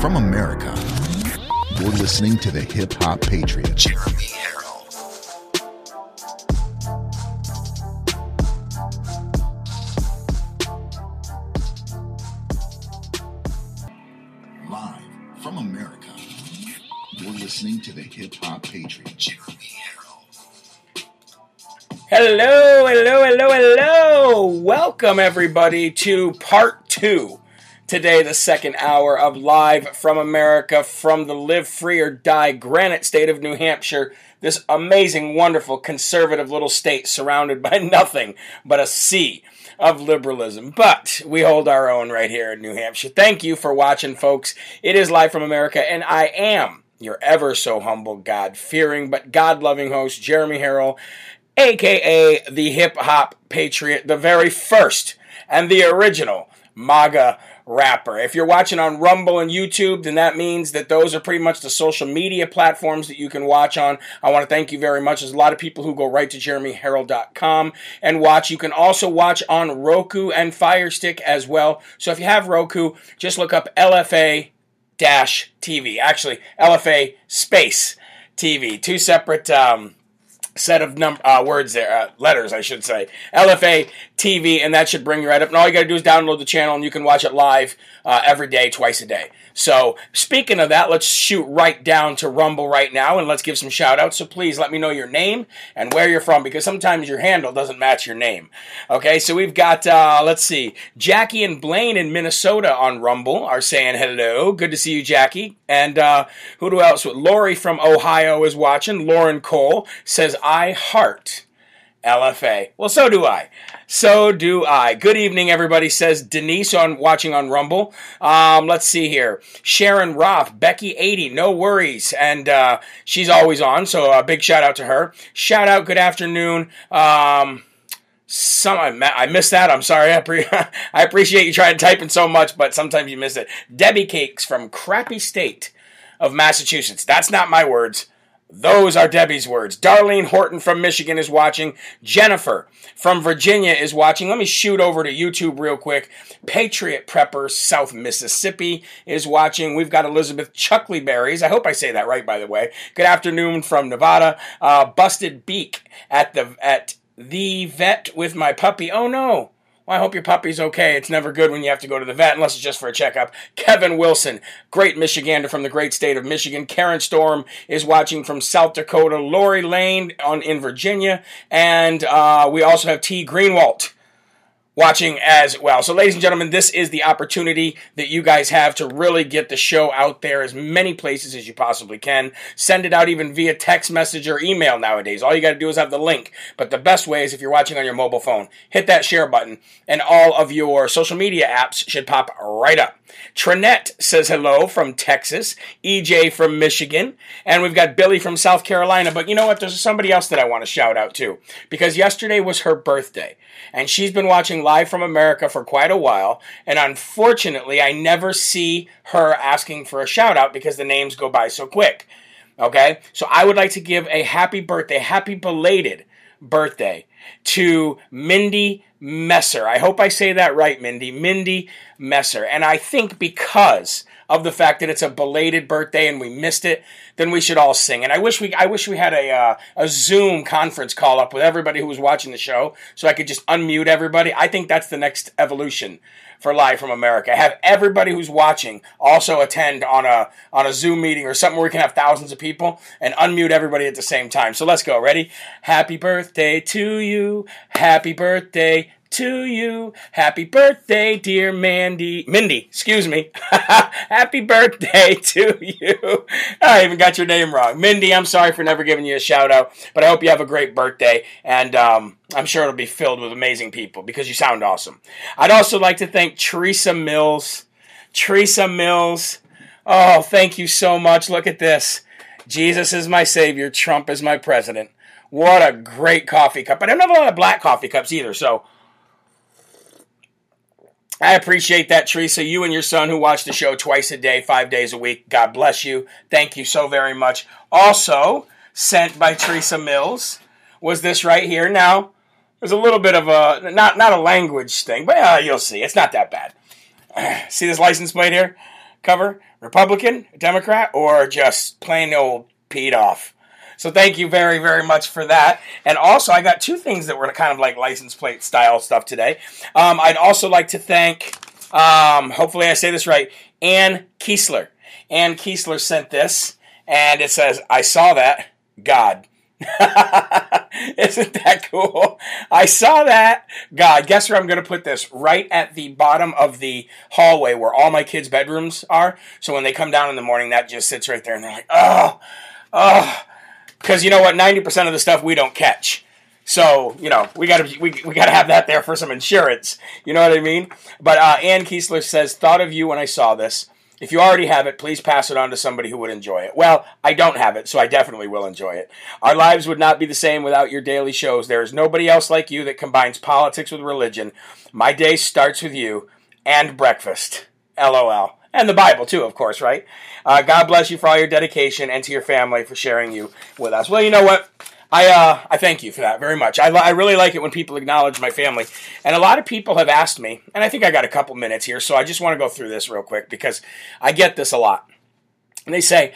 from America. You're listening to the Hip Hop Patriot, Jeremy Herrell. Live from America. You're listening to the Hip Hop Patriot, Jeremy Herrell. Hello, hello, hello, hello. Welcome, everybody, to part two. Today, the second hour of Live from America from the Live Free or Die granite state of New Hampshire. This amazing, wonderful, conservative little state surrounded by nothing but a sea of liberalism. But we hold our own right here in New Hampshire. Thank you for watching, folks. It is Live from America, and I am your ever so humble, God fearing, but God loving host, Jeremy Herrell aka the hip hop patriot, the very first and the original MAGA rapper. If you're watching on Rumble and YouTube, then that means that those are pretty much the social media platforms that you can watch on. I want to thank you very much. There's a lot of people who go right to jeremyherrell.com and watch. You can also watch on Roku and Firestick as well. So if you have Roku, just look up LFA dash TV. Actually, LFA space TV. Two separate um, set of uh, words there, uh, letters, I should say. LFA TV, and that should bring you right up. And all you got to do is download the channel, and you can watch it live uh, every day, twice a day. So, speaking of that, let's shoot right down to Rumble right now, and let's give some shout outs. So, please let me know your name and where you're from, because sometimes your handle doesn't match your name. Okay, so we've got, uh, let's see, Jackie and Blaine in Minnesota on Rumble are saying hello. Good to see you, Jackie. And uh, who else? Lori from Ohio is watching. Lauren Cole says, I heart LFA. Well, so do I. So do I. Good evening, everybody. Says Denise on watching on Rumble. Um, let's see here. Sharon Roth, Becky eighty, no worries, and uh, she's always on. So a big shout out to her. Shout out. Good afternoon. Um, some I, I missed that. I'm sorry. I, pre- I appreciate you trying to type in so much, but sometimes you miss it. Debbie Cakes from Crappy State of Massachusetts. That's not my words. Those are Debbie's words. Darlene Horton from Michigan is watching. Jennifer from Virginia is watching. Let me shoot over to YouTube real quick. Patriot Prepper South Mississippi is watching. We've got Elizabeth Chuckleberries. I hope I say that right, by the way. Good afternoon from Nevada. Uh, Busted Beak at the at the vet with my puppy. Oh no. Well, I hope your puppy's okay. It's never good when you have to go to the vet unless it's just for a checkup. Kevin Wilson, great Michigander from the great state of Michigan. Karen Storm is watching from South Dakota. Lori Lane on in Virginia, and uh, we also have T Greenwalt watching as well. So, ladies and gentlemen, this is the opportunity that you guys have to really get the show out there as many places as you possibly can. Send it out even via text message or email nowadays. All you got to do is have the link. But the best way is if you're watching on your mobile phone, hit that share button, and all of your social media apps should pop right up. Trinette says hello from Texas, EJ from Michigan, and we've got Billy from South Carolina. But you know what? There's somebody else that I want to shout out to because yesterday was her birthday, and she's been watching live from America for quite a while. And unfortunately, I never see her asking for a shout out because the names go by so quick. Okay, so I would like to give a happy birthday, happy belated birthday to Mindy Messer. I hope I say that right, Mindy. Mindy Messer. And I think because of the fact that it's a belated birthday and we missed it, then we should all sing. And I wish we I wish we had a uh, a Zoom conference call up with everybody who was watching the show so I could just unmute everybody. I think that's the next evolution for Live from America. Have everybody who's watching also attend on a on a Zoom meeting or something where we can have thousands of people and unmute everybody at the same time. So let's go. Ready? Happy birthday to you. Happy birthday to you. Happy birthday, dear Mandy. Mindy, excuse me. Happy birthday to you. I even got your name wrong. Mindy, I'm sorry for never giving you a shout out, but I hope you have a great birthday. And um, I'm sure it'll be filled with amazing people because you sound awesome. I'd also like to thank Teresa Mills. Teresa Mills. Oh, thank you so much. Look at this. Jesus is my savior. Trump is my president. What a great coffee cup. But I don't have a lot of black coffee cups either, so I appreciate that, Teresa. You and your son who watch the show twice a day, five days a week. God bless you. Thank you so very much. Also, sent by Teresa Mills was this right here. Now, there's a little bit of a not not a language thing, but uh, you'll see. It's not that bad. See this license plate here? cover? Republican, Democrat, or just plain old peed off? So thank you very, very much for that. And also, I got two things that were kind of like license plate style stuff today. Um, I'd also like to thank, um, hopefully I say this right, Ann Kiesler. Ann Kiesler sent this, and it says, I saw that, God. Isn't that cool? I saw that. God, guess where I'm going to put this? Right at the bottom of the hallway where all my kids' bedrooms are. So when they come down in the morning, that just sits right there, and they're like, oh, oh. Because you know what? 90% of the stuff we don't catch. So you know we got to we, we got to have that there for some insurance. You know what I mean? But uh, Ann Kiesler says, "Thought of you when I saw this. If you already have it, please pass it on to somebody who would enjoy it. Well, I don't have it, so I definitely will enjoy it. Our lives would not be the same without your daily shows. There is nobody else like you that combines politics with religion. My day starts with you and breakfast. LOL. And the Bible, too, of course, right? Uh, God bless you for all your dedication and to your family for sharing you with us. Well, you know what? I uh, I thank you for that very much. I, I really like it when people acknowledge my family, and a lot of people have asked me, and I think I got a couple minutes here, so I just want to go through this real quick because I get this a lot. And they say,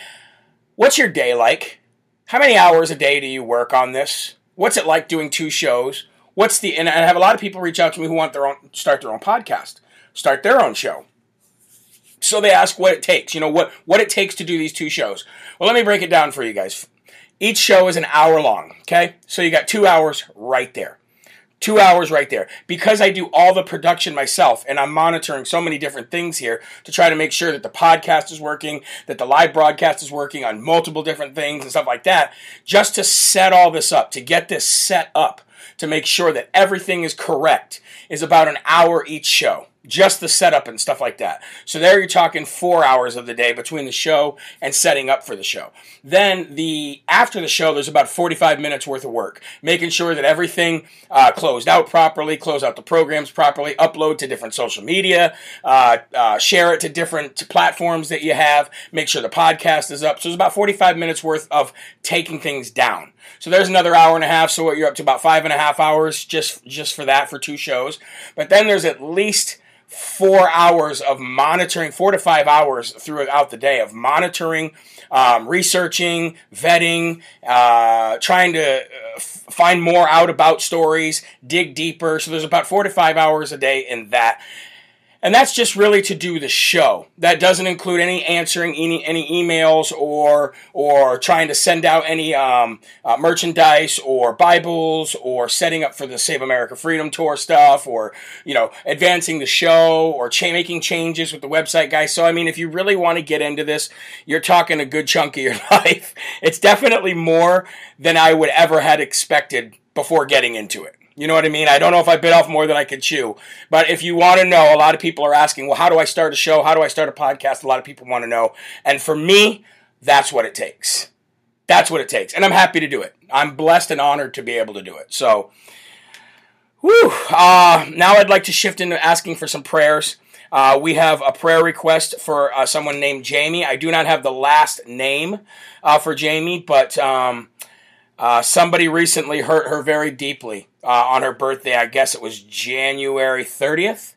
"What's your day like? How many hours a day do you work on this? What's it like doing two shows? What's the?" And I have a lot of people reach out to me who want their own start their own podcast, start their own show. So they ask what it takes, you know, what what it takes to do these two shows. Well, let me break it down for you guys. Each show is an hour long, okay? So you got two hours right there. Two hours right there. Because I do all the production myself and I'm monitoring so many different things here to try to make sure that the podcast is working, that the live broadcast is working on multiple different things and stuff like that, just to set all this up, to get this set up, to make sure that everything is correct, is about an hour each show just the setup and stuff like that. So there you're talking four hours of the day between the show and setting up for the show. Then the after the show, there's about 45 minutes worth of work, making sure that everything uh, closed out properly, close out the programs properly, upload to different social media, uh, uh, share it to different platforms that you have, make sure the podcast is up. So it's about 45 minutes worth of taking things down. So there's another hour and a half. So what you're up to about five and a half hours just just for that for two shows. But then there's at least four hours of monitoring, four to five hours throughout the day of monitoring, um, researching, vetting, uh, trying to uh, f- find more out about stories, dig deeper. So there's about four to five hours a day in that. And that's just really to do the show. That doesn't include any answering any, any emails or or trying to send out any um, uh, merchandise or Bibles or setting up for the Save America Freedom Tour stuff or you know advancing the show or cha- making changes with the website guys. So I mean, if you really want to get into this, you're talking a good chunk of your life. It's definitely more than I would ever had expected before getting into it. You know what I mean? I don't know if I bit off more than I could chew. But if you want to know, a lot of people are asking, well, how do I start a show? How do I start a podcast? A lot of people want to know. And for me, that's what it takes. That's what it takes. And I'm happy to do it. I'm blessed and honored to be able to do it. So, whew. Uh, now I'd like to shift into asking for some prayers. Uh, we have a prayer request for uh, someone named Jamie. I do not have the last name uh, for Jamie, but um, uh, somebody recently hurt her very deeply uh, on her birthday. I guess it was January 30th.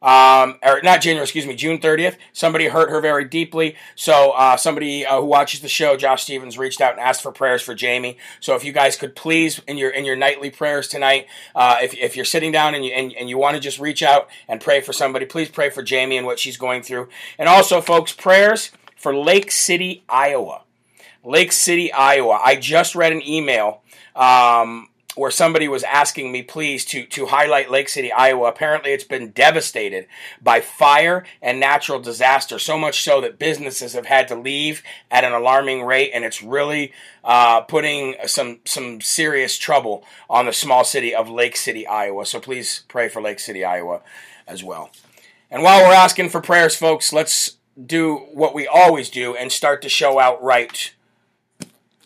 Um, or not January, excuse me, June 30th. Somebody hurt her very deeply. So, uh, somebody uh, who watches the show, Josh Stevens, reached out and asked for prayers for Jamie. So, if you guys could please, in your in your nightly prayers tonight, uh, if, if you're sitting down and you and, and you want to just reach out and pray for somebody, please pray for Jamie and what she's going through. And also, folks, prayers for Lake City, Iowa. Lake City, Iowa. I just read an email um, where somebody was asking me, please, to, to highlight Lake City, Iowa. Apparently, it's been devastated by fire and natural disaster, so much so that businesses have had to leave at an alarming rate, and it's really uh, putting some, some serious trouble on the small city of Lake City, Iowa. So please pray for Lake City, Iowa as well. And while we're asking for prayers, folks, let's do what we always do and start to show out right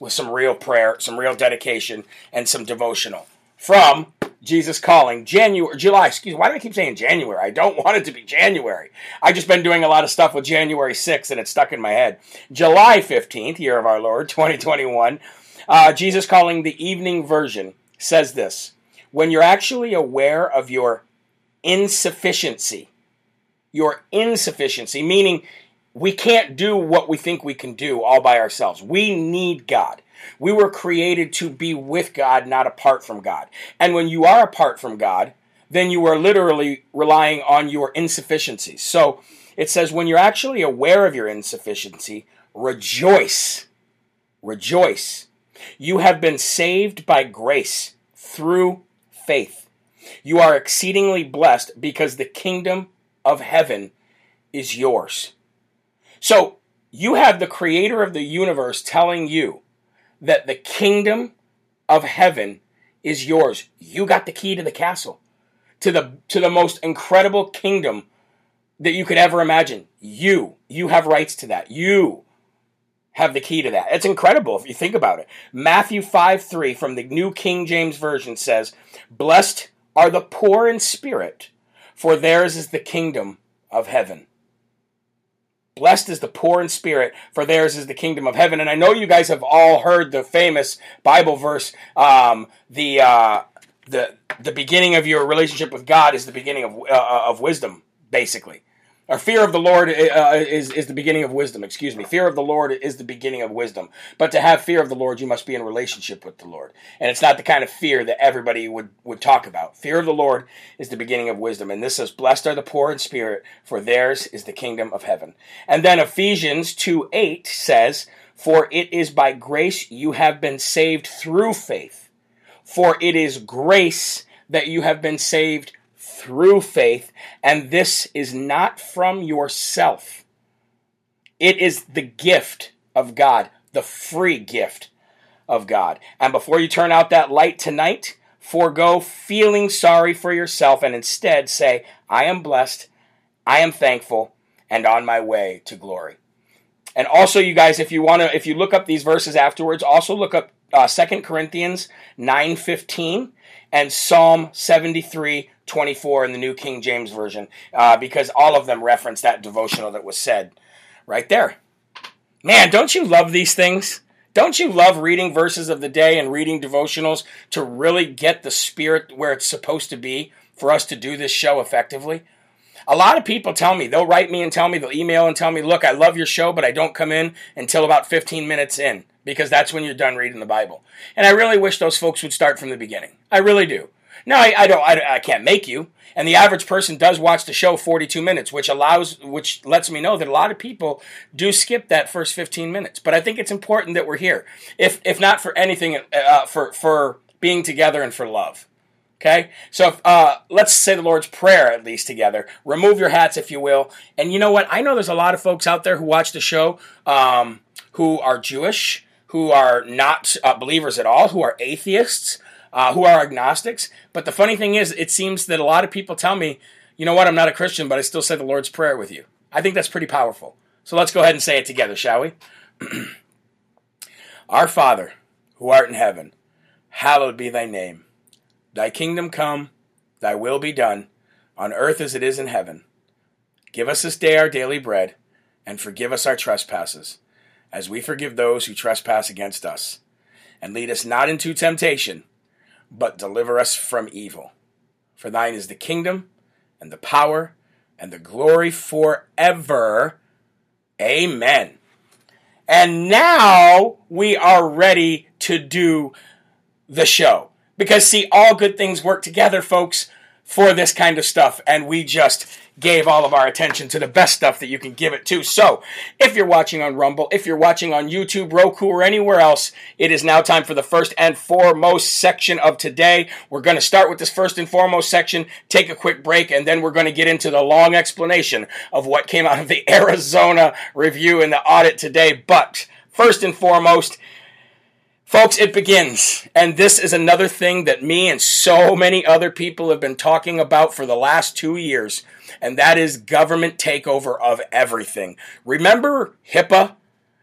with some real prayer, some real dedication, and some devotional. From Jesus Calling, January, July, excuse me, why do I keep saying January? I don't want it to be January. I've just been doing a lot of stuff with January 6th and it's stuck in my head. July 15th, year of our Lord, 2021, uh, Jesus Calling, the evening version, says this When you're actually aware of your insufficiency, your insufficiency, meaning we can't do what we think we can do all by ourselves. We need God. We were created to be with God, not apart from God. And when you are apart from God, then you are literally relying on your insufficiencies. So it says, when you're actually aware of your insufficiency, rejoice. Rejoice. You have been saved by grace through faith. You are exceedingly blessed because the kingdom of heaven is yours. So you have the creator of the universe telling you that the kingdom of heaven is yours. You got the key to the castle, to the to the most incredible kingdom that you could ever imagine. You, you have rights to that. You have the key to that. It's incredible if you think about it. Matthew 5 3 from the New King James Version says, Blessed are the poor in spirit, for theirs is the kingdom of heaven. Blessed is the poor in spirit, for theirs is the kingdom of heaven. And I know you guys have all heard the famous Bible verse, um, the uh, the the beginning of your relationship with God is the beginning of uh, of wisdom, basically. Or fear of the Lord uh, is, is the beginning of wisdom. Excuse me. Fear of the Lord is the beginning of wisdom. But to have fear of the Lord, you must be in relationship with the Lord. And it's not the kind of fear that everybody would, would talk about. Fear of the Lord is the beginning of wisdom. And this says, Blessed are the poor in spirit, for theirs is the kingdom of heaven. And then Ephesians 2 8 says, For it is by grace you have been saved through faith. For it is grace that you have been saved through faith, and this is not from yourself. It is the gift of God, the free gift of God. And before you turn out that light tonight, forego feeling sorry for yourself and instead say, I am blessed, I am thankful, and on my way to glory. And also, you guys, if you want to, if you look up these verses afterwards, also look up uh, 2 Corinthians 9.15 and Psalm 73, 24 in the New King James Version, uh, because all of them reference that devotional that was said right there. Man, don't you love these things? Don't you love reading verses of the day and reading devotionals to really get the spirit where it's supposed to be for us to do this show effectively? A lot of people tell me, they'll write me and tell me, they'll email and tell me, look, I love your show, but I don't come in until about 15 minutes in because that's when you're done reading the Bible. And I really wish those folks would start from the beginning. I really do. No, I, I don't. I, I can't make you. And the average person does watch the show 42 minutes, which allows, which lets me know that a lot of people do skip that first 15 minutes. But I think it's important that we're here, if if not for anything, uh, for for being together and for love. Okay, so if, uh, let's say the Lord's Prayer at least together. Remove your hats, if you will. And you know what? I know there's a lot of folks out there who watch the show um, who are Jewish, who are not uh, believers at all, who are atheists, uh, who are agnostics. But the funny thing is, it seems that a lot of people tell me, you know what, I'm not a Christian, but I still say the Lord's Prayer with you. I think that's pretty powerful. So let's go ahead and say it together, shall we? Our Father, who art in heaven, hallowed be thy name. Thy kingdom come, thy will be done, on earth as it is in heaven. Give us this day our daily bread, and forgive us our trespasses, as we forgive those who trespass against us. And lead us not into temptation but deliver us from evil. For thine is the kingdom, and the power, and the glory forever. Amen. And now we are ready to do the show. Because, see, all good things work together, folks, for this kind of stuff. And we just gave all of our attention to the best stuff that you can give it to. So, if you're watching on Rumble, if you're watching on YouTube, Roku, or anywhere else, it is now time for the first and foremost section of today. We're going to start with this first and foremost section, take a quick break, and then we're going to get into the long explanation of what came out of the Arizona review and the audit today. But first and foremost, Folks, it begins. And this is another thing that me and so many other people have been talking about for the last two years and that is government takeover of everything. Remember HIPAA?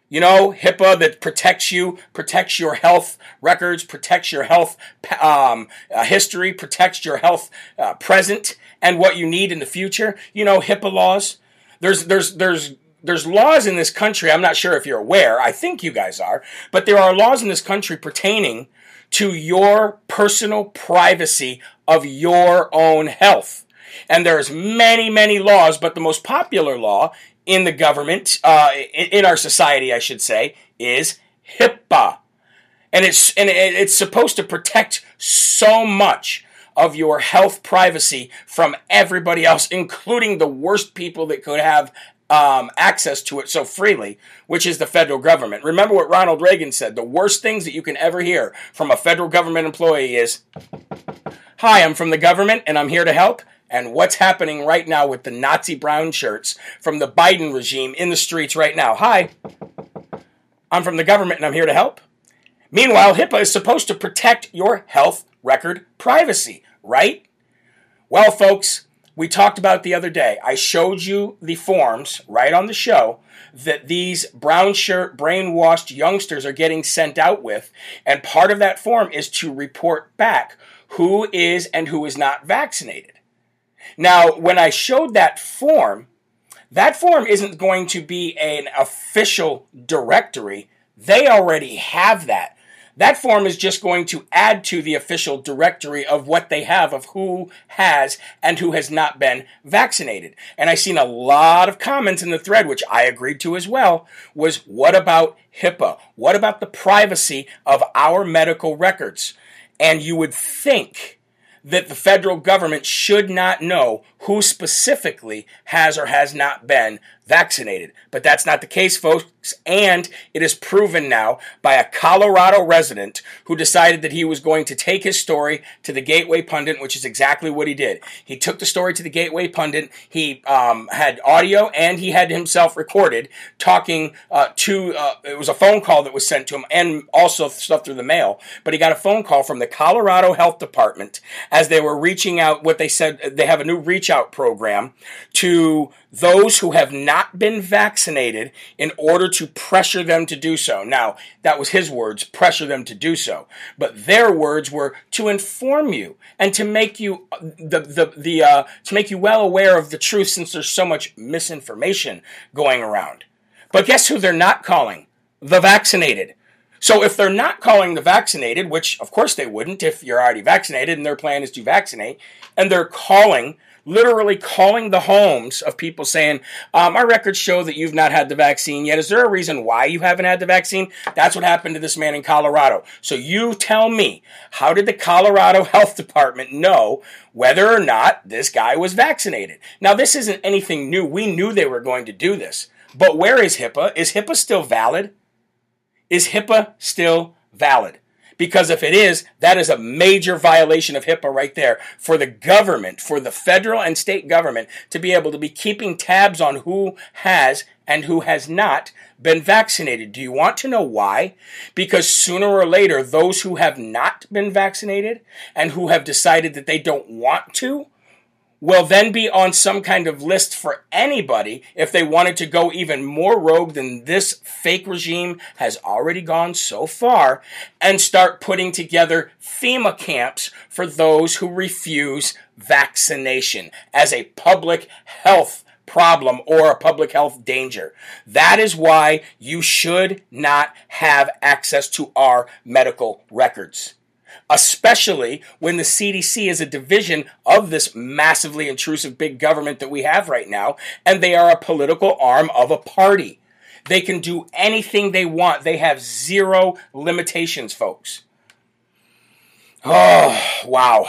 You know, HIPAA that protects you, protects your health records, protects your health um, uh, history, protects your health uh, present and what you need in the future. You know, HIPAA laws. There's there's there's there's laws in this country. I'm not sure if you're aware. I think you guys are, but there are laws in this country pertaining to your personal privacy of your own health. And there's many, many laws, but the most popular law in the government, uh, in our society, I should say, is HIPAA. And it's, and it's supposed to protect so much of your health privacy from everybody else, including the worst people that could have um, access to it so freely, which is the federal government. Remember what Ronald Reagan said the worst things that you can ever hear from a federal government employee is Hi, I'm from the government and I'm here to help. And what's happening right now with the Nazi brown shirts from the Biden regime in the streets right now? Hi, I'm from the government and I'm here to help. Meanwhile, HIPAA is supposed to protect your health record privacy, right? Well, folks, we talked about the other day. I showed you the forms right on the show that these brown shirt brainwashed youngsters are getting sent out with. And part of that form is to report back who is and who is not vaccinated. Now, when I showed that form, that form isn't going to be an official directory. They already have that. That form is just going to add to the official directory of what they have of who has and who has not been vaccinated. And I've seen a lot of comments in the thread, which I agreed to as well, was what about HIPAA? What about the privacy of our medical records? And you would think that the federal government should not know who specifically has or has not been vaccinated. But that's not the case, folks. And it is proven now by a Colorado resident who decided that he was going to take his story to the Gateway Pundit, which is exactly what he did. He took the story to the Gateway Pundit. He um, had audio and he had himself recorded talking uh, to, uh, it was a phone call that was sent to him and also stuff through the mail. But he got a phone call from the Colorado Health Department as they were reaching out what they said they have a new reach out program to those who have not been vaccinated in order to pressure them to do so. Now, that was his words, pressure them to do so. But their words were to inform you and to make you the the the uh, to make you well aware of the truth since there's so much misinformation going around. But guess who they're not calling? The vaccinated. So if they're not calling the vaccinated, which of course they wouldn't if you're already vaccinated and their plan is to vaccinate, and they're calling literally calling the homes of people saying, um, Our records show that you've not had the vaccine yet. Is there a reason why you haven't had the vaccine? That's what happened to this man in Colorado. So you tell me, how did the Colorado Health Department know whether or not this guy was vaccinated? Now, this isn't anything new. We knew they were going to do this. But where is HIPAA? Is HIPAA still valid? Is HIPAA still valid? Because if it is, that is a major violation of HIPAA right there for the government, for the federal and state government to be able to be keeping tabs on who has and who has not been vaccinated. Do you want to know why? Because sooner or later, those who have not been vaccinated and who have decided that they don't want to will then be on some kind of list for anybody if they wanted to go even more rogue than this fake regime has already gone so far and start putting together FEMA camps for those who refuse vaccination as a public health problem or a public health danger. That is why you should not have access to our medical records especially when the CDC is a division of this massively intrusive big government that we have right now, and they are a political arm of a party. They can do anything they want. They have zero limitations, folks. Oh, wow.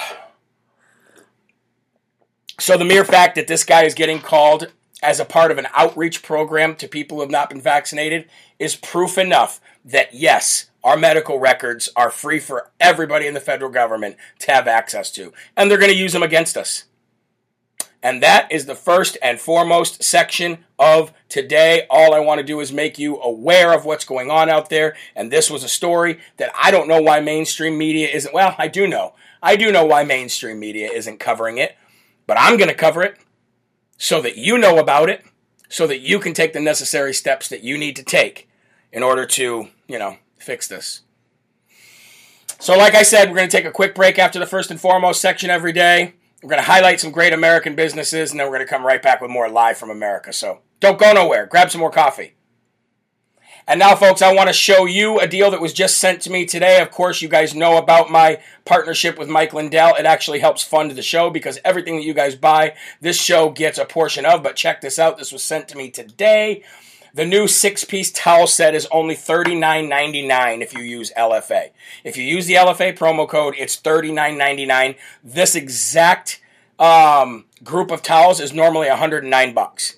So the mere fact that this guy is getting called as a part of an outreach program to people who have not been vaccinated is proof enough that yes, our medical records are free for everybody in the federal government to have access to, and they're going to use them against us. And that is the first and foremost section of today. All I want to do is make you aware of what's going on out there. And this was a story that I don't know why mainstream media isn't. Well, I do know. I do know why mainstream media isn't covering it, but I'm going to cover it so that you know about it, so that you can take the necessary steps that you need to take in order to, you know, fix this. So, like I said, we're going to take a quick break after the first and foremost section every day. We're going to highlight some great American businesses, and then we're going to come right back with more live from America. So, don't go nowhere. Grab some more coffee. And now, folks, I want to show you a deal that was just sent to me today. Of course, you guys know about my partnership with Mike Lindell. It actually helps fund the show because everything that you guys buy, this show gets a portion of. But check this out. This was sent to me today. The new six piece towel set is only $39.99 if you use LFA. If you use the LFA promo code, it's $39.99. This exact um, group of towels is normally 109 bucks.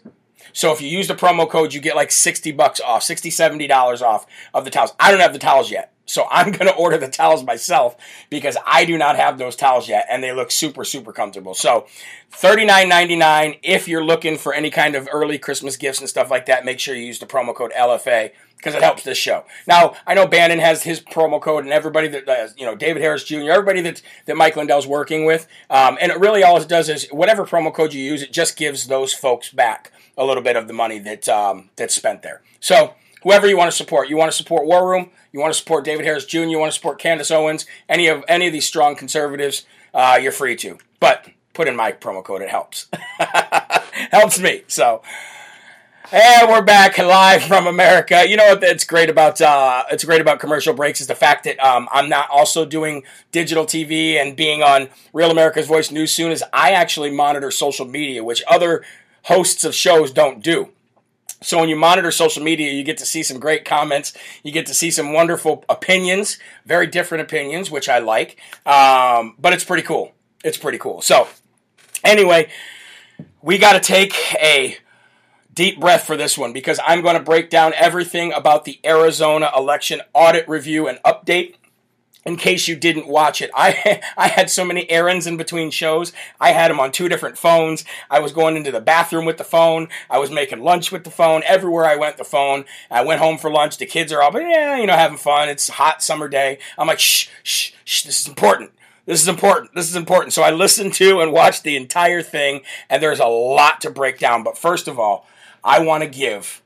So if you use the promo code, you get like 60 bucks off, 60, 70 dollars off of the towels. I don't have the towels yet. So I'm going to order the towels myself because I do not have those towels yet and they look super, super comfortable. So $39.99. If you're looking for any kind of early Christmas gifts and stuff like that, make sure you use the promo code LFA because it helps this show. Now, I know Bannon has his promo code and everybody that, uh, you know, David Harris Jr., everybody that, that Mike Lindell's working with. Um, and it really all it does is whatever promo code you use, it just gives those folks back a little bit of the money that um, that's spent there. So whoever you want to support, you want to support War Room, you want to support David Harris Jr., you want to support Candace Owens, any of any of these strong conservatives, uh, you're free to. But put in my promo code; it helps. helps me. So. And we're back live from America. You know what? It's great about uh, it's great about commercial breaks is the fact that um, I'm not also doing digital TV and being on Real America's Voice News soon. As I actually monitor social media, which other hosts of shows don't do. So when you monitor social media, you get to see some great comments. You get to see some wonderful opinions, very different opinions, which I like. Um, but it's pretty cool. It's pretty cool. So anyway, we got to take a deep breath for this one because I'm going to break down everything about the Arizona election audit review and update in case you didn't watch it, I I had so many errands in between shows. I had them on two different phones. I was going into the bathroom with the phone. I was making lunch with the phone. Everywhere I went, the phone. I went home for lunch. The kids are all, but yeah, you know, having fun. It's a hot summer day. I'm like, shh, shh, shh. This is important. This is important. This is important. So I listened to and watched the entire thing, and there's a lot to break down. But first of all, I want to give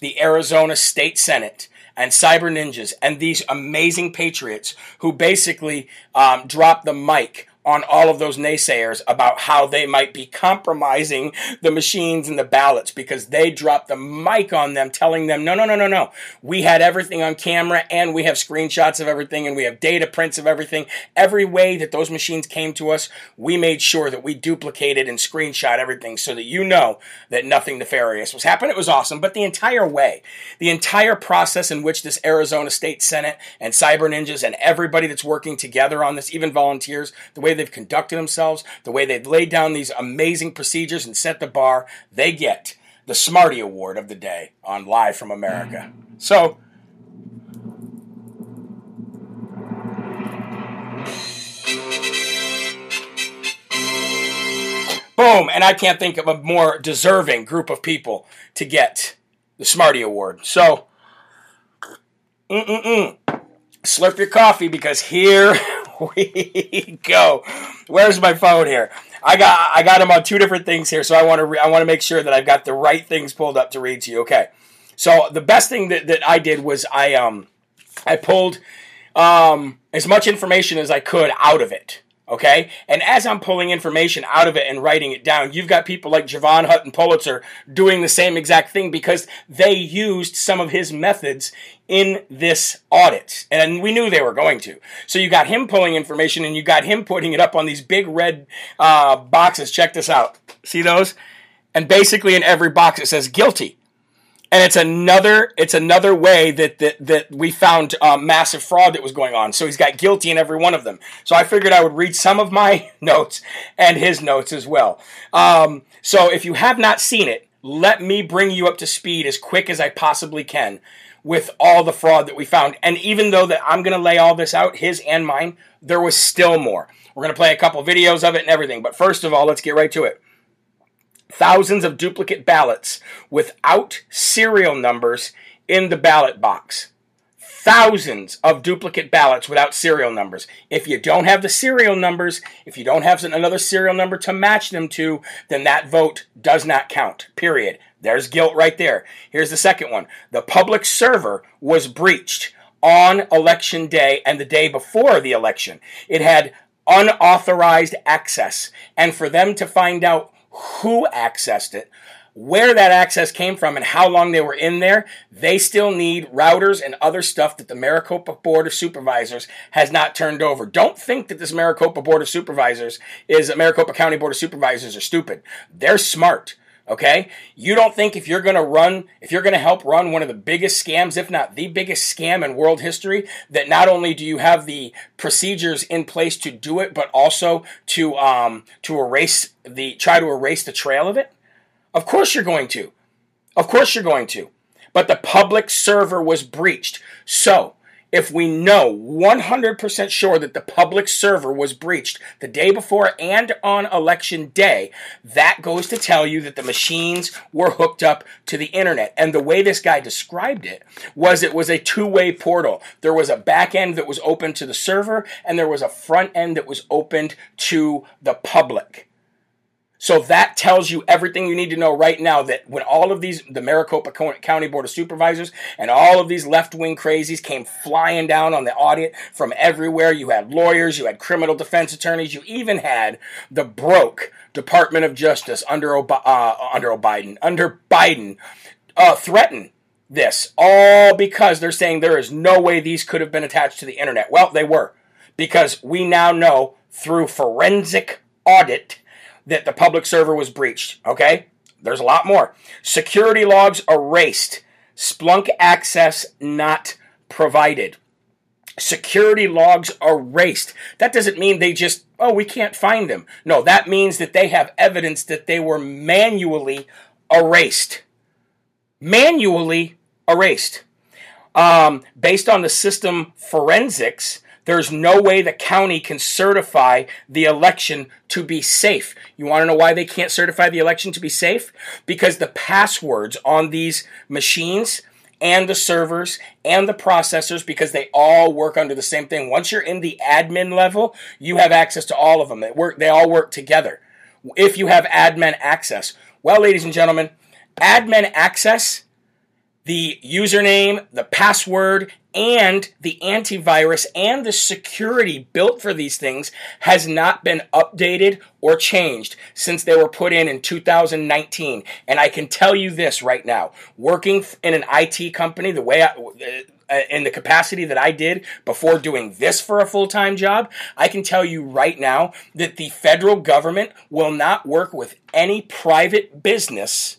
the Arizona State Senate and cyber ninjas and these amazing patriots who basically um, drop the mic on all of those naysayers about how they might be compromising the machines and the ballots because they dropped the mic on them telling them no no no no no. We had everything on camera and we have screenshots of everything and we have data prints of everything. Every way that those machines came to us we made sure that we duplicated and screenshot everything so that you know that nothing nefarious was happening. It was awesome. But the entire way the entire process in which this Arizona State Senate and cyber ninjas and everybody that's working together on this even volunteers the way they've conducted themselves, the way they've laid down these amazing procedures and set the bar, they get the Smarty Award of the day on Live from America. So, boom, and I can't think of a more deserving group of people to get the Smarty Award. So, mm-mm-mm. slurp your coffee because here we go. Where's my phone here? I got I got them on two different things here, so I want to re- I want to make sure that I've got the right things pulled up to read to you. Okay, so the best thing that, that I did was I um I pulled um as much information as I could out of it. Okay? And as I'm pulling information out of it and writing it down, you've got people like Jovan Hutton Pulitzer doing the same exact thing because they used some of his methods in this audit. And we knew they were going to. So you got him pulling information and you got him putting it up on these big red uh, boxes. Check this out. See those? And basically in every box it says guilty and it's another it's another way that that, that we found uh, massive fraud that was going on. So he's got guilty in every one of them. So I figured I would read some of my notes and his notes as well. Um, so if you have not seen it, let me bring you up to speed as quick as I possibly can with all the fraud that we found. And even though that I'm going to lay all this out, his and mine, there was still more. We're going to play a couple videos of it and everything. But first of all, let's get right to it thousands of duplicate ballots without serial numbers in the ballot box. Thousands of duplicate ballots without serial numbers. If you don't have the serial numbers, if you don't have another serial number to match them to, then that vote does not count. Period. There's guilt right there. Here's the second one. The public server was breached on election day and the day before the election. It had unauthorized access. And for them to find out who accessed it, where that access came from and how long they were in there, they still need routers and other stuff that the Maricopa Board of Supervisors has not turned over. Don't think that this Maricopa Board of Supervisors is Maricopa County Board of Supervisors are stupid. They're smart. Okay? You don't think if you're going to run, if you're going to help run one of the biggest scams, if not the biggest scam in world history, that not only do you have the procedures in place to do it, but also to um, to erase the try to erase the trail of it? Of course you're going to. Of course you're going to. But the public server was breached. So, if we know 100% sure that the public server was breached the day before and on election day, that goes to tell you that the machines were hooked up to the internet. And the way this guy described it was it was a two way portal. There was a back end that was open to the server, and there was a front end that was opened to the public. So that tells you everything you need to know right now that when all of these, the Maricopa County Board of Supervisors and all of these left wing crazies came flying down on the audit from everywhere, you had lawyers, you had criminal defense attorneys, you even had the broke Department of Justice under, uh, under Biden, under Biden, uh, threaten this, all because they're saying there is no way these could have been attached to the internet. Well, they were, because we now know through forensic audit that the public server was breached. Okay? There's a lot more. Security logs erased. Splunk access not provided. Security logs erased. That doesn't mean they just, oh, we can't find them. No, that means that they have evidence that they were manually erased. Manually erased. Um, based on the system forensics, there's no way the county can certify the election to be safe. You want to know why they can't certify the election to be safe? Because the passwords on these machines and the servers and the processors because they all work under the same thing. Once you're in the admin level, you have access to all of them. They work they all work together. If you have admin access. Well, ladies and gentlemen, admin access the username, the password, and the antivirus and the security built for these things has not been updated or changed since they were put in in 2019. And I can tell you this right now working in an IT company, the way I, uh, in the capacity that I did before doing this for a full time job, I can tell you right now that the federal government will not work with any private business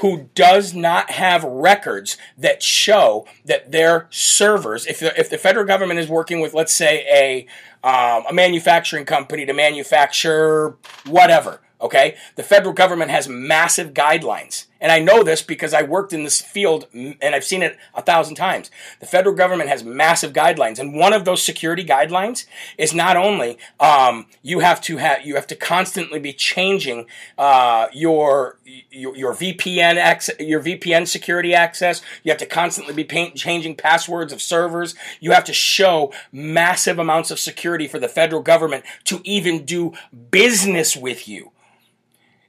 who does not have records that show that their servers, if the, if the federal government is working with, let's say, a, um, a manufacturing company to manufacture whatever, okay, the federal government has massive guidelines and I know this because I worked in this field and I've seen it a thousand times. The federal government has massive guidelines, and one of those security guidelines is not only um, you have to have you have to constantly be changing uh, your, your, your VPN access, your VPN security access. You have to constantly be paint, changing passwords of servers. You have to show massive amounts of security for the federal government to even do business with you.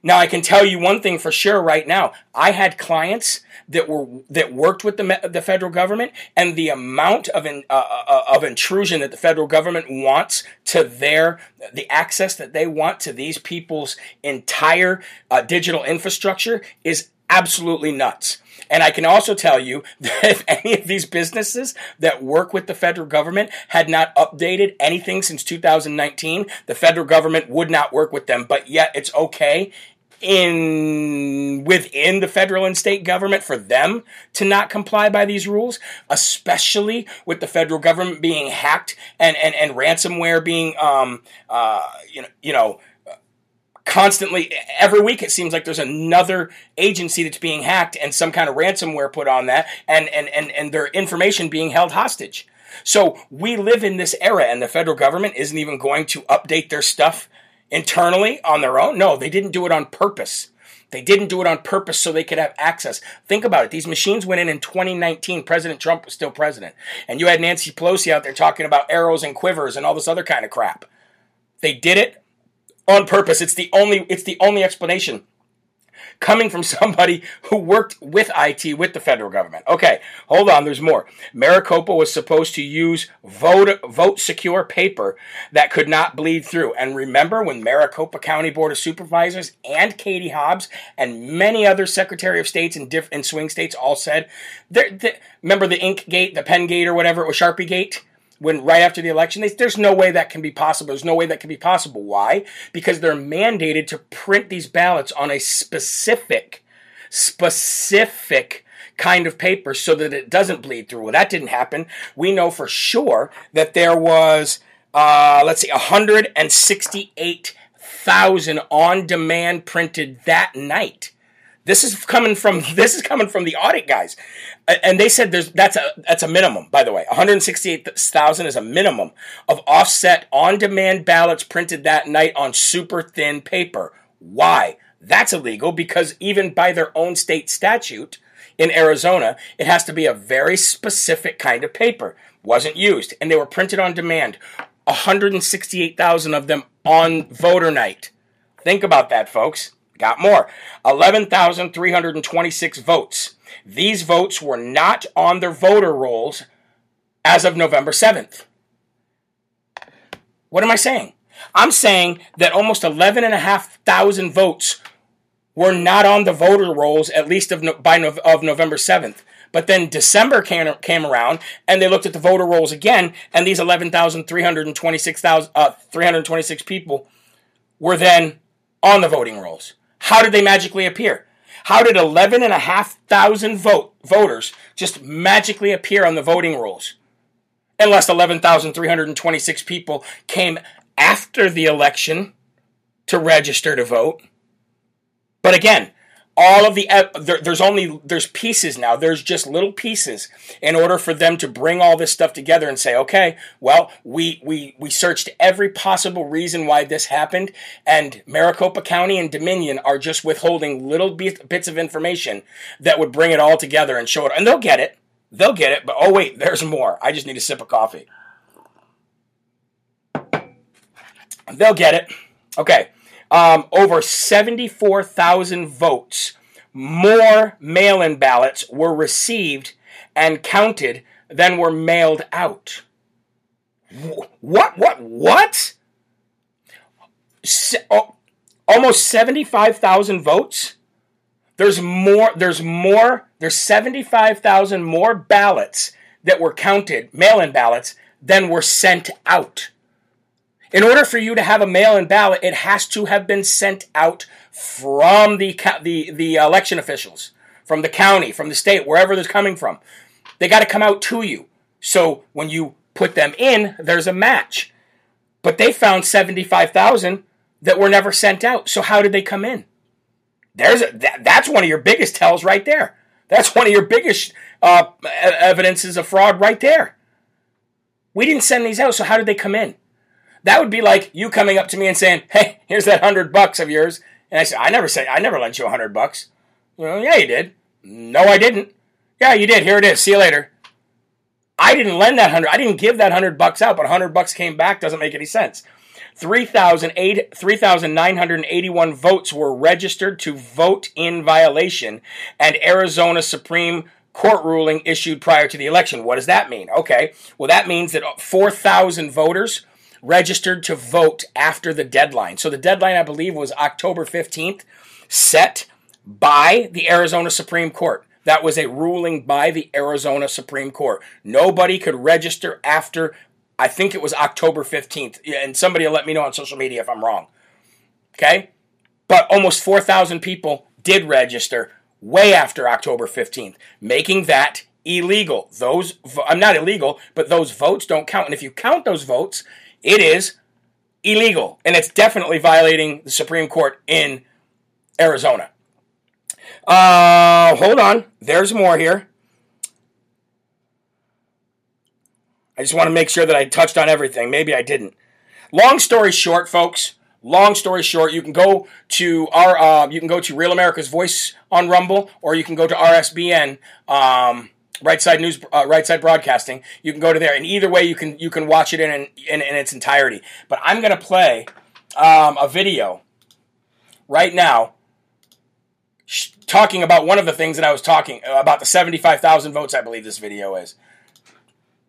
Now I can tell you one thing for sure right now. I had clients that were that worked with the the federal government, and the amount of in, uh, uh, uh, of intrusion that the federal government wants to their the access that they want to these people's entire uh, digital infrastructure is absolutely nuts. And I can also tell you that if any of these businesses that work with the federal government had not updated anything since 2019, the federal government would not work with them. But yet it's okay in within the federal and state government for them to not comply by these rules, especially with the federal government being hacked and and, and ransomware being um uh you know you know constantly every week it seems like there's another agency that's being hacked and some kind of ransomware put on that and and and, and their information being held hostage. So we live in this era and the federal government isn't even going to update their stuff internally on their own? No, they didn't do it on purpose. They didn't do it on purpose so they could have access. Think about it. These machines went in in 2019. President Trump was still president. And you had Nancy Pelosi out there talking about arrows and quivers and all this other kind of crap. They did it on purpose. It's the only it's the only explanation coming from somebody who worked with IT with the federal government. Okay, hold on, there's more. Maricopa was supposed to use vote vote secure paper that could not bleed through. And remember when Maricopa County Board of Supervisors and Katie Hobbs and many other Secretary of States in diff- in swing states all said, remember the ink gate, the pen gate or whatever, it was Sharpie gate? When right after the election, they, there's no way that can be possible. There's no way that can be possible. Why? Because they're mandated to print these ballots on a specific, specific kind of paper so that it doesn't bleed through. Well, that didn't happen. We know for sure that there was, uh, let's see, 168,000 on demand printed that night. This is coming from this is coming from the audit guys, and they said there's that's a that's a minimum. By the way, 168,000 is a minimum of offset on-demand ballots printed that night on super thin paper. Why? That's illegal because even by their own state statute in Arizona, it has to be a very specific kind of paper. Wasn't used, and they were printed on demand. 168,000 of them on voter night. Think about that, folks. Got more. 11,326 votes. These votes were not on their voter rolls as of November 7th. What am I saying? I'm saying that almost 11,500 votes were not on the voter rolls, at least of, by of November 7th. But then December came, came around and they looked at the voter rolls again, and these 11,326 uh, 326 people were then on the voting rolls. How did they magically appear? How did 11,500 vote, voters just magically appear on the voting rolls? Unless 11,326 people came after the election to register to vote. But again, all of the there, there's only there's pieces now. There's just little pieces in order for them to bring all this stuff together and say okay well we we we searched every possible reason why this happened and maricopa county and dominion are just withholding little bits of information that would bring it all together and show it. And they'll get it. They'll get it but oh wait there's more. I just need a sip of coffee. They'll get it. Okay um, over 74,000 votes, more mail in ballots were received and counted than were mailed out. What? What? What? Se- oh, almost 75,000 votes? There's more, there's more, there's 75,000 more ballots that were counted, mail in ballots, than were sent out. In order for you to have a mail-in ballot, it has to have been sent out from the the the election officials, from the county, from the state, wherever they're coming from. They got to come out to you. So when you put them in, there's a match. But they found 75,000 that were never sent out. So how did they come in? There's a, that, that's one of your biggest tells right there. That's one of your biggest uh, evidences of fraud right there. We didn't send these out, so how did they come in? That would be like you coming up to me and saying, "Hey, here's that hundred bucks of yours," and I said, "I never say I never lent you a hundred bucks." Well, yeah, you did. No, I didn't. Yeah, you did. Here it is. See you later. I didn't lend that hundred. I didn't give that hundred bucks out, but hundred bucks came back. Doesn't make any sense. 3,981 votes were registered to vote in violation, and Arizona Supreme Court ruling issued prior to the election. What does that mean? Okay, well, that means that 4,000 voters registered to vote after the deadline. So the deadline, I believe, was October 15th, set by the Arizona Supreme Court. That was a ruling by the Arizona Supreme Court. Nobody could register after, I think it was October 15th. And somebody will let me know on social media if I'm wrong. Okay? But almost 4,000 people did register way after October 15th, making that illegal. Those, I'm not illegal, but those votes don't count. And if you count those votes, it is illegal, and it's definitely violating the Supreme Court in Arizona. Uh, hold on. There's more here. I just want to make sure that I touched on everything. Maybe I didn't. Long story short, folks. Long story short, you can go to our uh, you can go to Real America's Voice on Rumble, or you can go to RSBN. Um, Right Side News, uh, Right Side Broadcasting. You can go to there, and either way, you can you can watch it in in, in its entirety. But I'm gonna play um, a video right now talking about one of the things that I was talking about the 75,000 votes I believe this video is.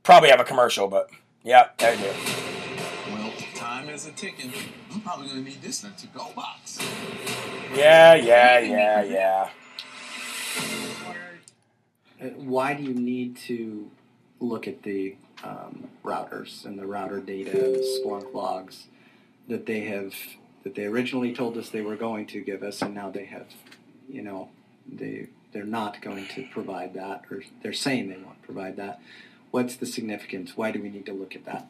Probably have a commercial, but yeah, I do. Well, time is a ticking. I'm probably gonna need this to go box. Yeah, yeah, yeah, yeah. Why do you need to look at the um, routers and the router data, the Splunk logs that they have that they originally told us they were going to give us, and now they have, you know, they they're not going to provide that, or they're saying they won't provide that. What's the significance? Why do we need to look at that?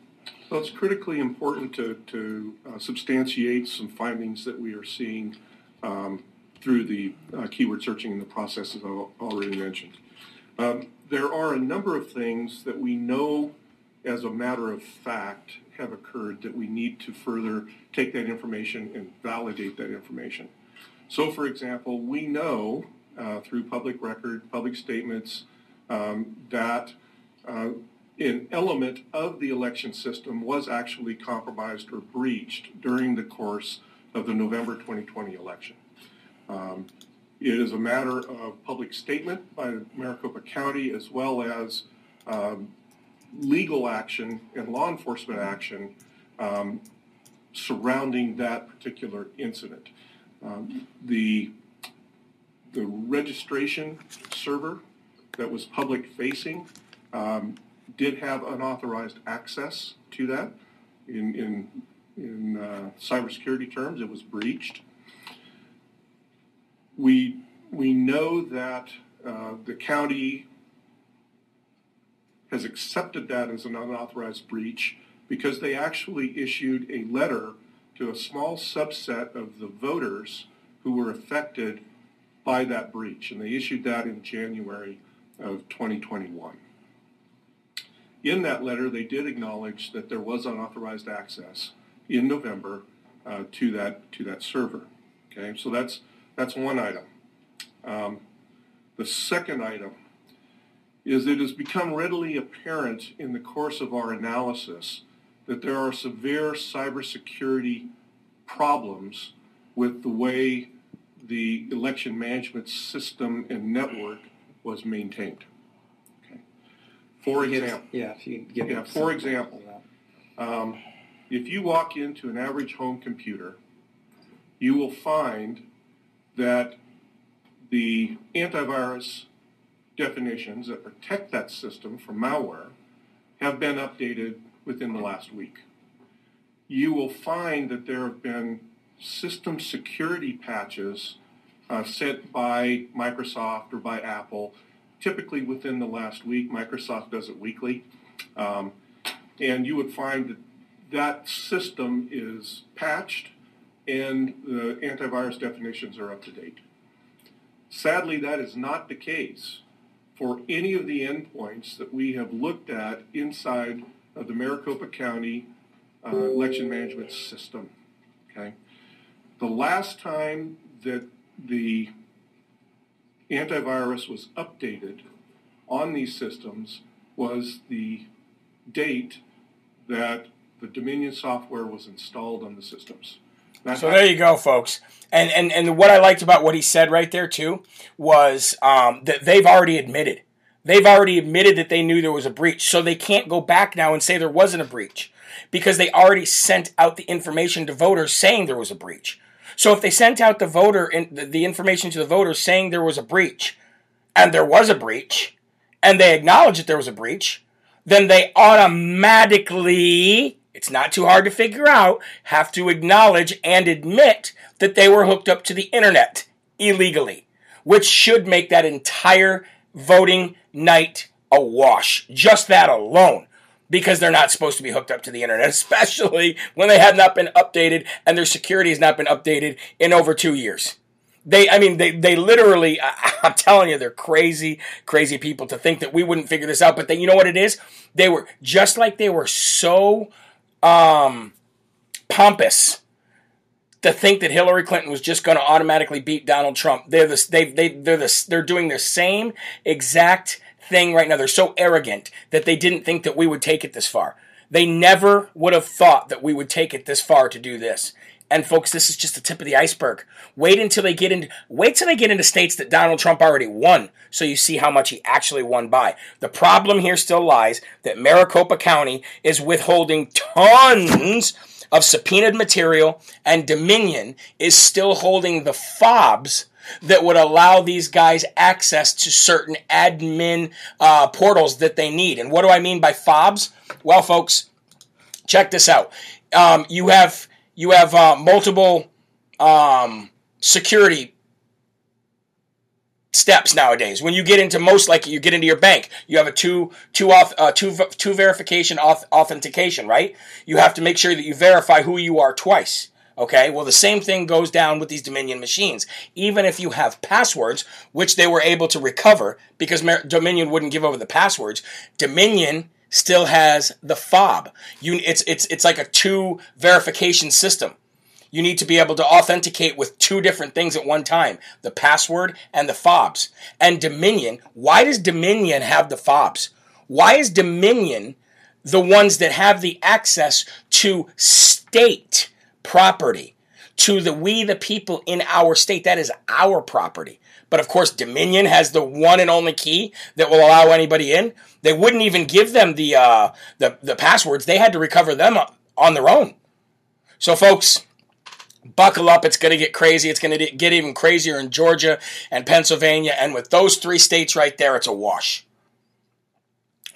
Well, it's critically important to, to uh, substantiate some findings that we are seeing um, through the uh, keyword searching and the processes I've already mentioned. Um, there are a number of things that we know as a matter of fact have occurred that we need to further take that information and validate that information. So, for example, we know uh, through public record, public statements, um, that uh, an element of the election system was actually compromised or breached during the course of the November 2020 election. Um, it is a matter of public statement by Maricopa County as well as um, legal action and law enforcement action um, surrounding that particular incident. Um, the, the registration server that was public facing um, did have unauthorized access to that. In, in, in uh, cybersecurity terms, it was breached. We, we know that uh, the county has accepted that as an unauthorized breach because they actually issued a letter to a small subset of the voters who were affected by that breach, and they issued that in January of 2021. In that letter, they did acknowledge that there was unauthorized access in November uh, to that to that server. Okay, so that's that's one item. Um, the second item is it has become readily apparent in the course of our analysis that there are severe cybersecurity problems with the way the election management system and network was maintained. Okay. For example, Yeah, if you give Yeah, for example. um, if you walk into an average home computer, you will find that the antivirus definitions that protect that system from malware have been updated within the last week. You will find that there have been system security patches uh, sent by Microsoft or by Apple, typically within the last week. Microsoft does it weekly. Um, and you would find that that system is patched and the antivirus definitions are up to date. Sadly, that is not the case for any of the endpoints that we have looked at inside of the Maricopa County uh, election management system. Okay, the last time that the antivirus was updated on these systems was the date that the Dominion software was installed on the systems. So there you go, folks. And and and what I liked about what he said right there too was um, that they've already admitted. They've already admitted that they knew there was a breach, so they can't go back now and say there wasn't a breach because they already sent out the information to voters saying there was a breach. So if they sent out the voter in, the information to the voters saying there was a breach, and there was a breach, and they acknowledged that there was a breach, then they automatically, it's not too hard to figure out, have to acknowledge and admit that they were hooked up to the internet illegally, which should make that entire voting night a wash. Just that alone. Because they're not supposed to be hooked up to the internet, especially when they have not been updated and their security has not been updated in over two years. They, I mean, they, they literally, I, I'm telling you, they're crazy, crazy people to think that we wouldn't figure this out. But then, you know what it is? They were just like they were so um, pompous to think that Hillary Clinton was just going to automatically beat Donald Trump. They're the, they, they, they're the, they're doing the same exact thing right now. They're so arrogant that they didn't think that we would take it this far. They never would have thought that we would take it this far to do this. And folks, this is just the tip of the iceberg. Wait until they get into wait till they get into states that Donald Trump already won, so you see how much he actually won by. The problem here still lies that Maricopa County is withholding tons of subpoenaed material, and Dominion is still holding the fobs that would allow these guys access to certain admin uh, portals that they need. And what do I mean by fobs? Well, folks, check this out. Um, you have you have uh, multiple um, security steps nowadays. When you get into most like you get into your bank, you have a two two off uh, two two verification auth- authentication, right? You have to make sure that you verify who you are twice. Okay, well, the same thing goes down with these Dominion machines. Even if you have passwords, which they were able to recover because Dominion wouldn't give over the passwords, Dominion still has the fob. You, it's, it's, it's like a two verification system. You need to be able to authenticate with two different things at one time the password and the fobs. And Dominion, why does Dominion have the fobs? Why is Dominion the ones that have the access to state property? To the we the people in our state. That is our property. But of course, Dominion has the one and only key that will allow anybody in. They wouldn't even give them the uh, the the passwords. They had to recover them on their own. So, folks, buckle up. It's going to get crazy. It's going to get even crazier in Georgia and Pennsylvania. And with those three states right there, it's a wash.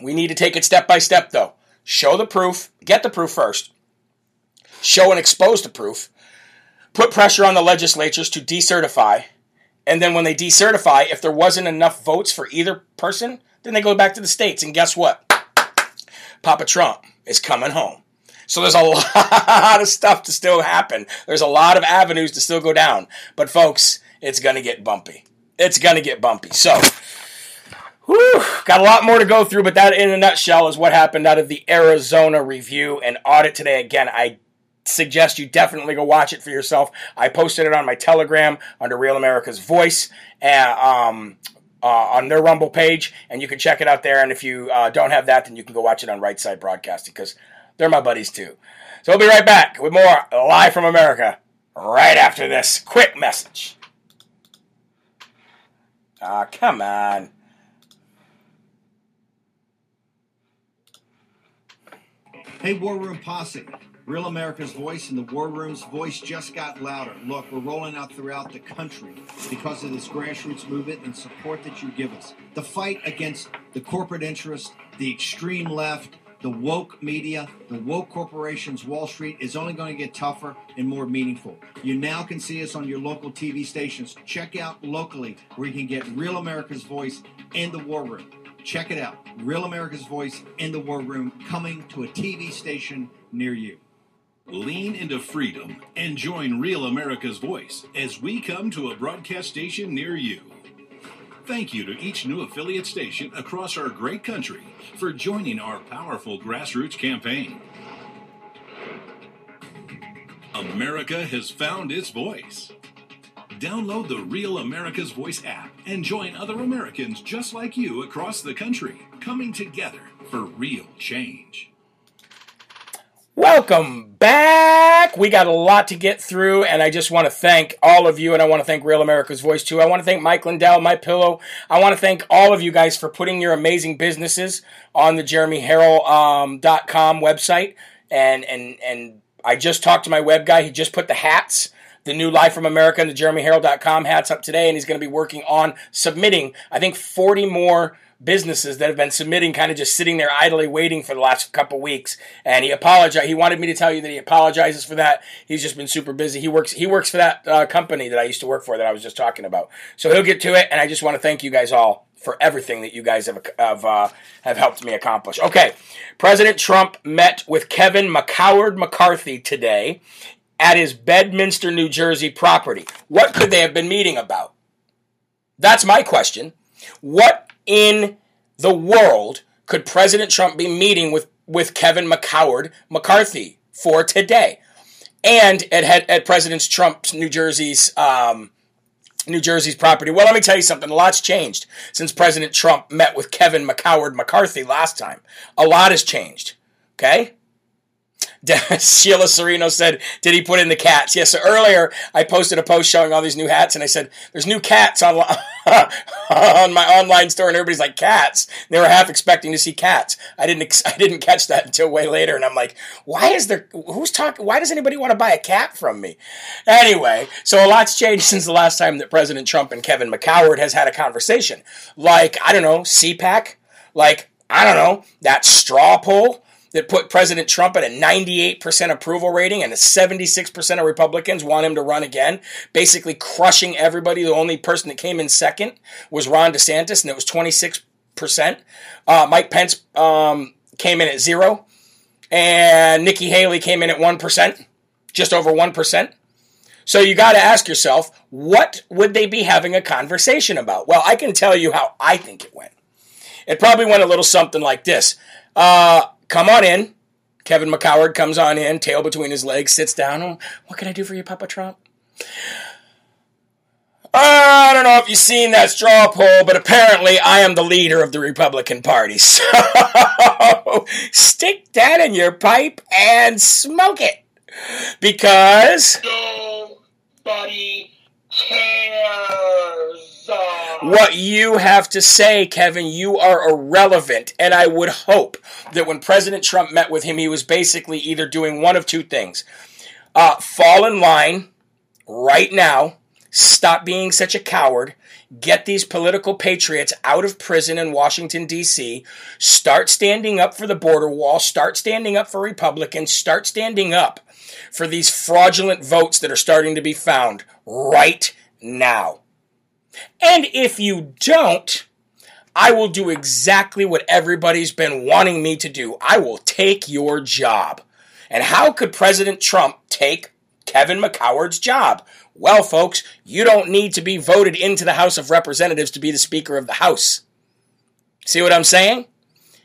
We need to take it step by step, though. Show the proof. Get the proof first. Show and expose the proof. Put pressure on the legislatures to decertify and then when they decertify, if there wasn't enough votes for either person, then they go back to the states. And guess what? Papa Trump is coming home. So there's a lot of stuff to still happen. There's a lot of avenues to still go down. But folks, it's going to get bumpy. It's going to get bumpy. So, whew, got a lot more to go through, but that in a nutshell is what happened out of the Arizona review and audit today. Again, I suggest you definitely go watch it for yourself. I posted it on my Telegram under Real America's Voice uh, um, uh, on their Rumble page, and you can check it out there. And if you uh, don't have that, then you can go watch it on Right Side Broadcasting because they're my buddies too. So we'll be right back with more live from America right after this quick message. Ah, come on. Hey, War Room Posse. Real America's voice and the War Room's voice just got louder. Look, we're rolling out throughout the country because of this grassroots movement and support that you give us. The fight against the corporate interest, the extreme left, the woke media, the woke corporations, Wall Street is only going to get tougher and more meaningful. You now can see us on your local TV stations. Check out locally where you can get Real America's voice in the War Room. Check it out. Real America's Voice in the War Room coming to a TV station near you. Lean into freedom and join Real America's Voice as we come to a broadcast station near you. Thank you to each new affiliate station across our great country for joining our powerful grassroots campaign. America has found its voice. Download the Real America's Voice app and join other Americans just like you across the country, coming together for real change. Welcome back. We got a lot to get through, and I just want to thank all of you, and I want to thank Real America's Voice too. I want to thank Mike Lindell, My Pillow. I want to thank all of you guys for putting your amazing businesses on the JeremyHerrell.com um, website, and and and I just talked to my web guy. He just put the hats the new Live from America and the JeremyHerrell.com hats up today, and he's going to be working on submitting, I think, 40 more businesses that have been submitting, kind of just sitting there idly waiting for the last couple weeks. And he apologized. He wanted me to tell you that he apologizes for that. He's just been super busy. He works. He works for that uh, company that I used to work for that I was just talking about. So he'll get to it. And I just want to thank you guys all for everything that you guys have have, uh, have helped me accomplish. Okay, President Trump met with Kevin McCoward McCarthy today at his Bedminster, New Jersey property. What could they have been meeting about? That's my question. What in the world could President Trump be meeting with, with Kevin McCoward McCarthy for today? And at, at President Trump's New Jersey's um, New Jersey's property. Well, let me tell you something. A lot's changed since President Trump met with Kevin McCoward McCarthy last time. A lot has changed. Okay? Sheila Sereno said, "Did he put in the cats?" Yes. So earlier, I posted a post showing all these new hats, and I said, "There's new cats on on my online store," and everybody's like, "Cats!" They were half expecting to see cats. I didn't. I didn't catch that until way later, and I'm like, "Why is there? Who's talking? Why does anybody want to buy a cat from me?" Anyway, so a lot's changed since the last time that President Trump and Kevin McCoward has had a conversation. Like I don't know, CPAC. Like I don't know that straw poll that put President Trump at a 98% approval rating and a 76% of Republicans want him to run again, basically crushing everybody. The only person that came in second was Ron DeSantis, and it was 26%. Uh, Mike Pence um, came in at zero, and Nikki Haley came in at 1%, just over 1%. So you got to ask yourself, what would they be having a conversation about? Well, I can tell you how I think it went. It probably went a little something like this. Uh, come on in. Kevin McCoward comes on in, tail between his legs, sits down. Oh, what can I do for you, Papa Trump? I don't know if you've seen that straw poll, but apparently I am the leader of the Republican Party. So stick that in your pipe and smoke it. Because nobody cares. What you have to say, Kevin, you are irrelevant. And I would hope that when President Trump met with him, he was basically either doing one of two things uh, fall in line right now, stop being such a coward, get these political patriots out of prison in Washington, D.C., start standing up for the border wall, start standing up for Republicans, start standing up for these fraudulent votes that are starting to be found right now. And if you don't, I will do exactly what everybody's been wanting me to do. I will take your job. And how could President Trump take Kevin McCoward's job? Well, folks, you don't need to be voted into the House of Representatives to be the Speaker of the House. See what I'm saying?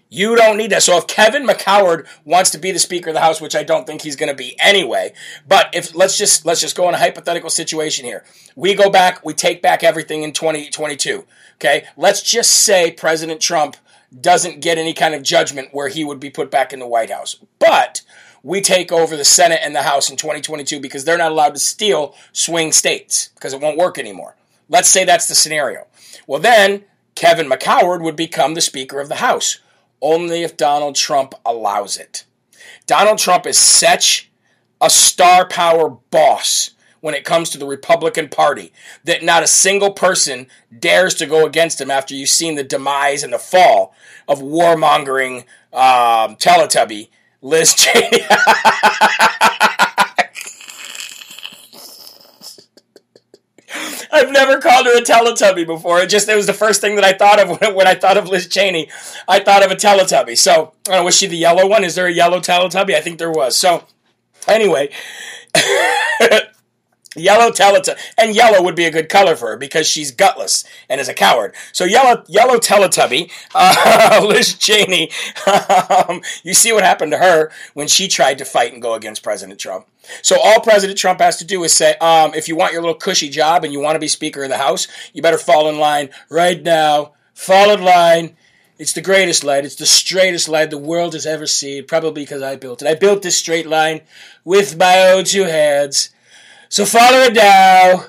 You don't need that. So if Kevin McCoward wants to be the Speaker of the House, which I don't think he's going to be anyway, but if let's just let's just go in a hypothetical situation here. We go back, we take back everything in 2022. Okay, let's just say President Trump doesn't get any kind of judgment where he would be put back in the White House, but we take over the Senate and the House in 2022 because they're not allowed to steal swing states because it won't work anymore. Let's say that's the scenario. Well, then Kevin McCoward would become the Speaker of the House only if Donald Trump allows it. Donald Trump is such a star power boss when it comes to the Republican Party that not a single person dares to go against him after you've seen the demise and the fall of warmongering um, Teletubby Liz Cheney. I've never called her a Teletubby before. It just it was the first thing that I thought of when, when I thought of Liz Cheney. I thought of a Teletubby. So, know, was she the yellow one? Is there a yellow Teletubby? I think there was. So, anyway, Yellow Teletubby, and yellow would be a good color for her because she's gutless and is a coward. So yellow, yellow Teletubby, uh, Liz Cheney. Um, you see what happened to her when she tried to fight and go against President Trump. So all President Trump has to do is say, um, if you want your little cushy job and you want to be Speaker of the House, you better fall in line right now. Fall in line. It's the greatest line. It's the straightest line the world has ever seen. Probably because I built it. I built this straight line with my own two hands. So follow it now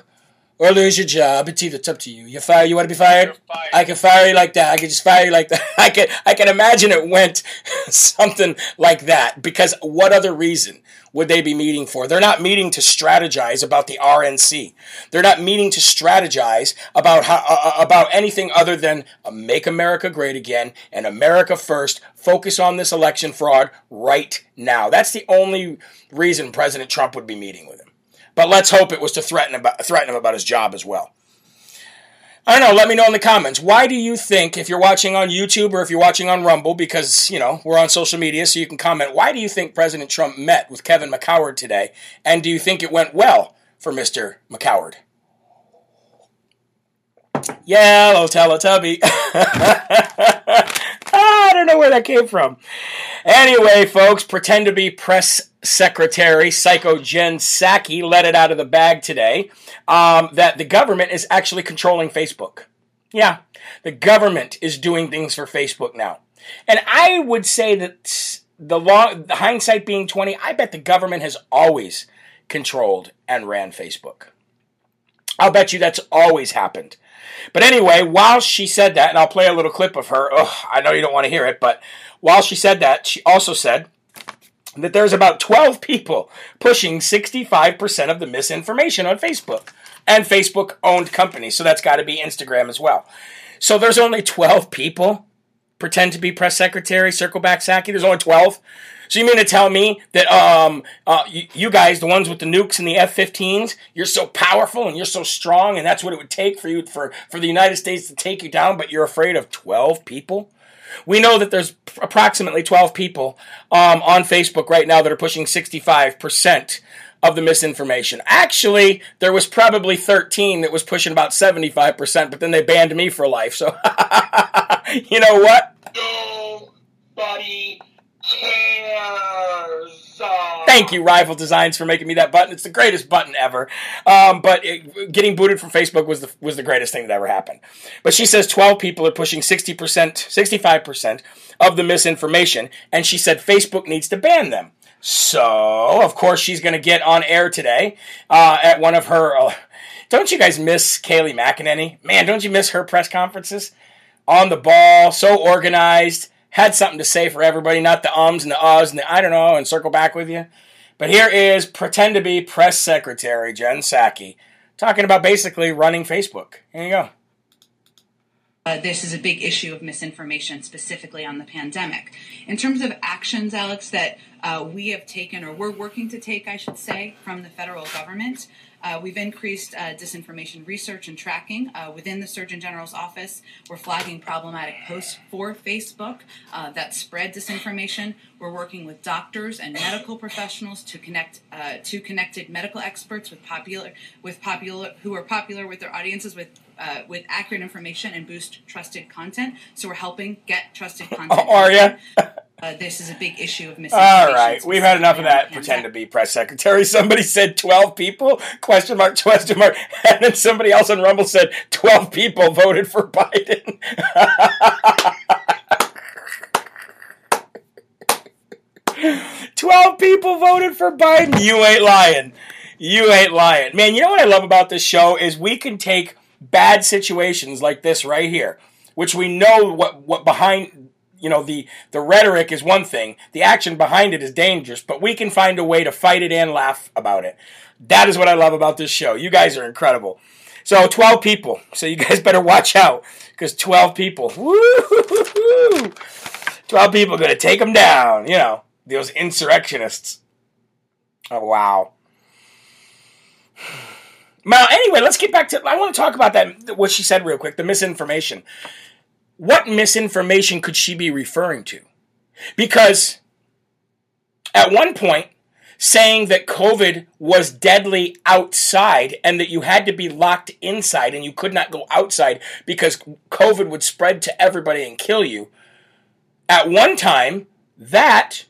or lose your job. It's either it's up to you. You fire. You want to be fired? I can fire you like that. I can just fire you like that. I can. I can imagine it went something like that. Because what other reason would they be meeting for? They're not meeting to strategize about the RNC. They're not meeting to strategize about how uh, uh, about anything other than uh, make America great again and America first. Focus on this election fraud right now. That's the only reason President Trump would be meeting with him. But let's hope it was to threaten about, threaten him about his job as well. I don't know. Let me know in the comments. Why do you think, if you're watching on YouTube or if you're watching on Rumble, because, you know, we're on social media, so you can comment, why do you think President Trump met with Kevin McCoward today? And do you think it went well for Mr. McCoward? Yellow Teletubby. I don't know where that came from. Anyway, folks, pretend to be press secretary Psycho Jen Psaki let it out of the bag today um, that the government is actually controlling Facebook. Yeah, the government is doing things for Facebook now. And I would say that the long the hindsight being 20, I bet the government has always controlled and ran Facebook. I'll bet you that's always happened. But anyway, while she said that, and I'll play a little clip of her. I know you don't want to hear it, but while she said that, she also said that there's about 12 people pushing 65% of the misinformation on Facebook and Facebook owned companies. So that's got to be Instagram as well. So there's only 12 people pretend to be press secretary, circle back Psaki. There's only 12. So you mean to tell me that um, uh, you, you, guys, the ones with the nukes and the F-15s, you're so powerful and you're so strong, and that's what it would take for you for for the United States to take you down, but you're afraid of 12 people? We know that there's approximately 12 people um, on Facebook right now that are pushing 65 percent of the misinformation. Actually, there was probably 13 that was pushing about 75%, but then they banned me for life. So, you know what? Nobody Thank you, Rival Designs, for making me that button. It's the greatest button ever. Um, but it, getting booted from Facebook was the was the greatest thing that ever happened. But she says 12 people are pushing 60%, 65% of the misinformation, and she said Facebook needs to ban them. So, of course, she's going to get on air today uh, at one of her. Uh, don't you guys miss Kayleigh McEnany? Man, don't you miss her press conferences? On the ball, so organized, had something to say for everybody, not the ums and the uhs and the I don't know, and circle back with you. But here is pretend to be press secretary Jen Psaki talking about basically running Facebook. Here you go. Uh, this is a big issue of misinformation, specifically on the pandemic. In terms of actions, Alex, that uh, we have taken, or we're working to take, I should say, from the federal government, uh, we've increased uh, disinformation research and tracking uh, within the Surgeon General's office. We're flagging problematic posts for Facebook uh, that spread disinformation. We're working with doctors and medical professionals to connect uh, to connected medical experts with popular with popular who are popular with their audiences with uh, with accurate information and boost trusted content. So we're helping get trusted content. Oh, are you? Uh, this is a big issue of misinformation. All right, we've had enough of that. Pretend to be press secretary. Somebody said twelve people? Question mark? Question mark? And then somebody else on Rumble said twelve people voted for Biden. Twelve people voted for Biden. You ain't lying. You ain't lying, man. You know what I love about this show is we can take bad situations like this right here, which we know what what behind you know the the rhetoric is one thing the action behind it is dangerous but we can find a way to fight it and laugh about it. That is what i love about this show. You guys are incredible. So 12 people. So you guys better watch out because 12 people. Woo 12 people to take them down you know those insurrectionists. Oh wow. Now anyway let's get back to i want to talk about that what she said real quick the misinformation what misinformation could she be referring to? Because at one point, saying that COVID was deadly outside and that you had to be locked inside and you could not go outside because COVID would spread to everybody and kill you. At one time, that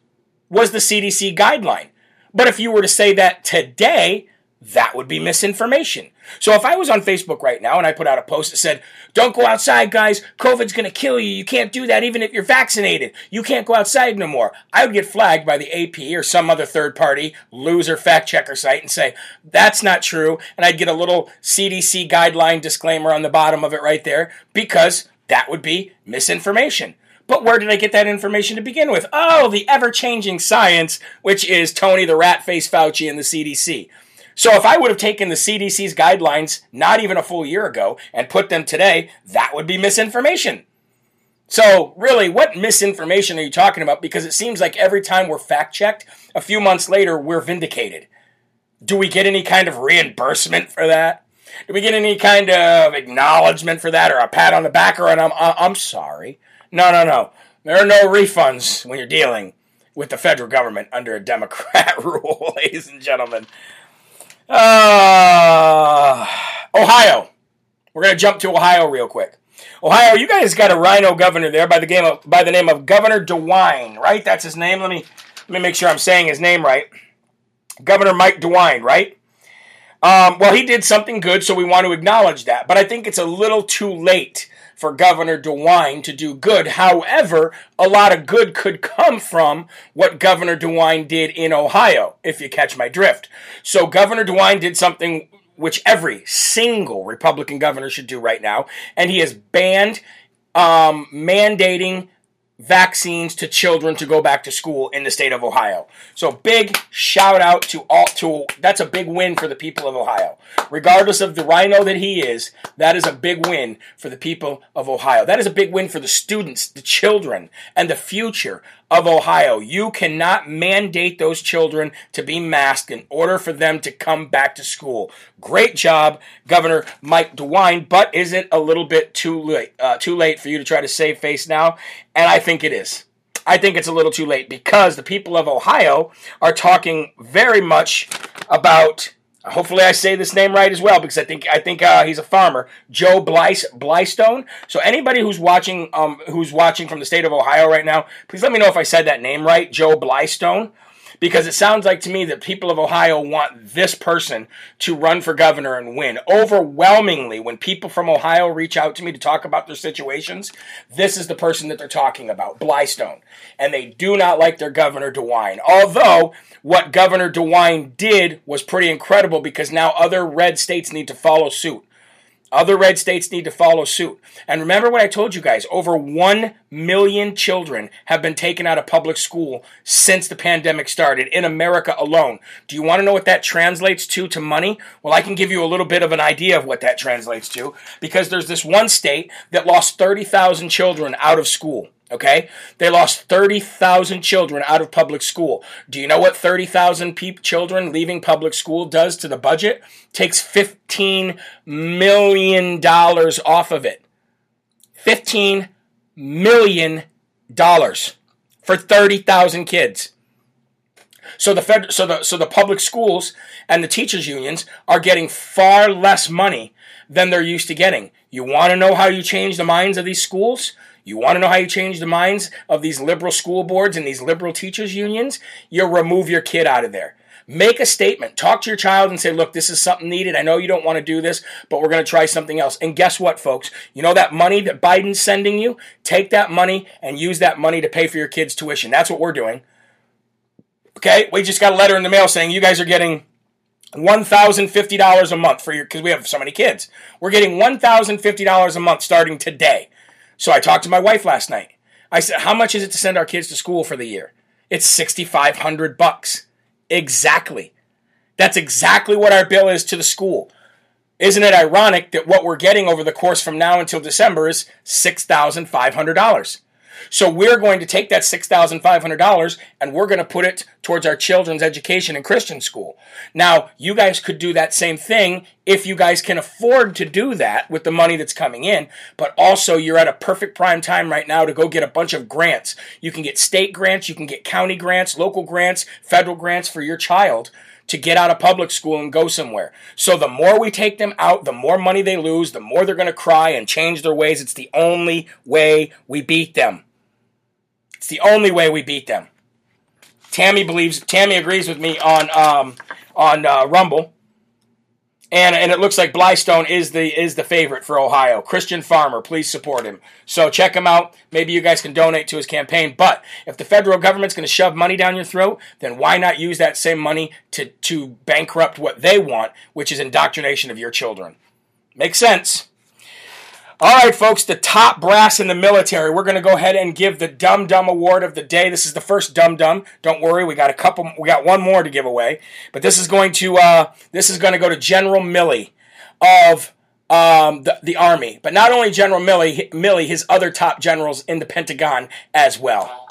was the CDC guideline. But if you were to say that today, that would be misinformation. So if I was on Facebook right now and I put out a post that said, don't go outside, guys, COVID's gonna kill you. You can't do that even if you're vaccinated. You can't go outside no more. I would get flagged by the AP or some other third party loser fact checker site and say, that's not true. And I'd get a little CDC guideline disclaimer on the bottom of it right there because that would be misinformation. But where did I get that information to begin with? Oh, the ever changing science, which is Tony the rat face Fauci and the CDC. So if I would have taken the CDC's guidelines not even a full year ago and put them today, that would be misinformation. So, really, what misinformation are you talking about? Because it seems like every time we're fact checked, a few months later, we're vindicated. Do we get any kind of reimbursement for that? Do we get any kind of acknowledgement for that or a pat on the back or an I'm, I'm sorry? No, no, no. There are no refunds when you're dealing with the federal government under a Democrat rule, ladies and gentlemen. Uh, Ohio. We're going to jump to Ohio real quick. Ohio, you guys got a rhino governor there by the game of, by the name of Governor DeWine, right? That's his name. Let me let me make sure I'm saying his name right. Governor Mike DeWine, right? Um, well, he did something good, so we want to acknowledge that. But I think it's a little too late for Governor DeWine to do good. However, a lot of good could come from what Governor DeWine did in Ohio, if you catch my drift. So Governor DeWine did something which every single Republican governor should do right now, and he has banned um, mandating vaccines to children to go back to school in the state of Ohio. So big shout out to all to that's a big win for the people of Ohio. Regardless of the rhino that he is, that is a big win for the people of Ohio. That is a big win for the students, the children, and the future of Ohio. You cannot mandate those children to be masked in order for them to come back to school. Great job, Governor Mike DeWine, but is it a little bit too late? Uh, too late for you to try to save face now? And I think it is. I think it's a little too late because the people of Ohio are talking very much about Hopefully, I say this name right as well because I think I think uh, he's a farmer, Joe Blyce Blystone. So anybody who's watching um, who's watching from the state of Ohio right now, please let me know if I said that name right, Joe Blystone, because it sounds like to me that people of Ohio want this person to run for governor and win. Overwhelmingly, when people from Ohio reach out to me to talk about their situations, this is the person that they're talking about, Blystone, and they do not like their governor DeWine. Although what Governor DeWine did was pretty incredible because now other red states need to follow suit. Other red states need to follow suit. And remember what I told you guys over 1 million children have been taken out of public school since the pandemic started in America alone. Do you want to know what that translates to to money? Well, I can give you a little bit of an idea of what that translates to because there's this one state that lost 30,000 children out of school. Okay? They lost 30,000 children out of public school. Do you know what 30,000 pe- children leaving public school does to the budget? Takes $15 million off of it. $15 million for 30,000 kids. So the fed, so the so the public schools and the teachers unions are getting far less money than they're used to getting. You want to know how you change the minds of these schools? You want to know how you change the minds of these liberal school boards and these liberal teachers unions? You remove your kid out of there. Make a statement. Talk to your child and say, look, this is something needed. I know you don't want to do this, but we're going to try something else. And guess what, folks? You know that money that Biden's sending you? Take that money and use that money to pay for your kids' tuition. That's what we're doing. Okay? We just got a letter in the mail saying you guys are getting $1,050 a month for your, because we have so many kids. We're getting $1,050 a month starting today. So I talked to my wife last night. I said, "How much is it to send our kids to school for the year?" It's 6500 bucks. Exactly. That's exactly what our bill is to the school. Isn't it ironic that what we're getting over the course from now until December is $6,500? So we're going to take that $6,500 and we're going to put it towards our children's education in Christian school. Now, you guys could do that same thing if you guys can afford to do that with the money that's coming in, but also you're at a perfect prime time right now to go get a bunch of grants. You can get state grants, you can get county grants, local grants, federal grants for your child to get out of public school and go somewhere. So the more we take them out, the more money they lose, the more they're going to cry and change their ways. It's the only way we beat them. It's the only way we beat them. Tammy believes. Tammy agrees with me on um, on uh, Rumble, and and it looks like Blystone is the is the favorite for Ohio. Christian farmer, please support him. So check him out. Maybe you guys can donate to his campaign. But if the federal government's going to shove money down your throat, then why not use that same money to to bankrupt what they want, which is indoctrination of your children? Makes sense. All right, folks, the top brass in the military. We're going to go ahead and give the Dum Dum Award of the day. This is the first Dum Dum. Don't worry, we got a couple. We got one more to give away, but this is going to uh, this is going to go to General Milley of um, the, the Army. But not only General Milley, Milley, his other top generals in the Pentagon as well.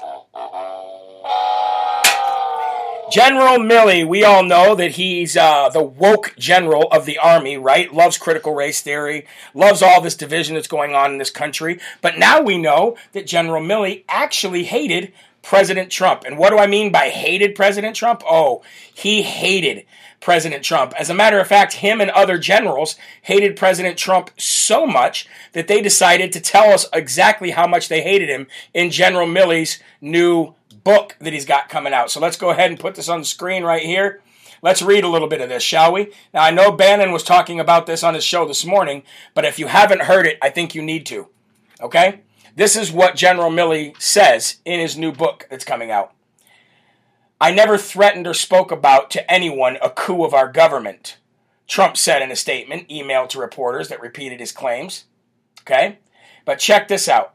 General Milley, we all know that he's uh, the woke general of the Army, right? Loves critical race theory, loves all this division that's going on in this country. But now we know that General Milley actually hated President Trump. And what do I mean by hated President Trump? Oh, he hated President Trump. As a matter of fact, him and other generals hated President Trump so much that they decided to tell us exactly how much they hated him in General Milley's new book that he's got coming out. So let's go ahead and put this on the screen right here. Let's read a little bit of this, shall we? Now, I know Bannon was talking about this on his show this morning, but if you haven't heard it, I think you need to. Okay? This is what General Milley says in his new book that's coming out. I never threatened or spoke about to anyone a coup of our government, Trump said in a statement emailed to reporters that repeated his claims. Okay? But check this out.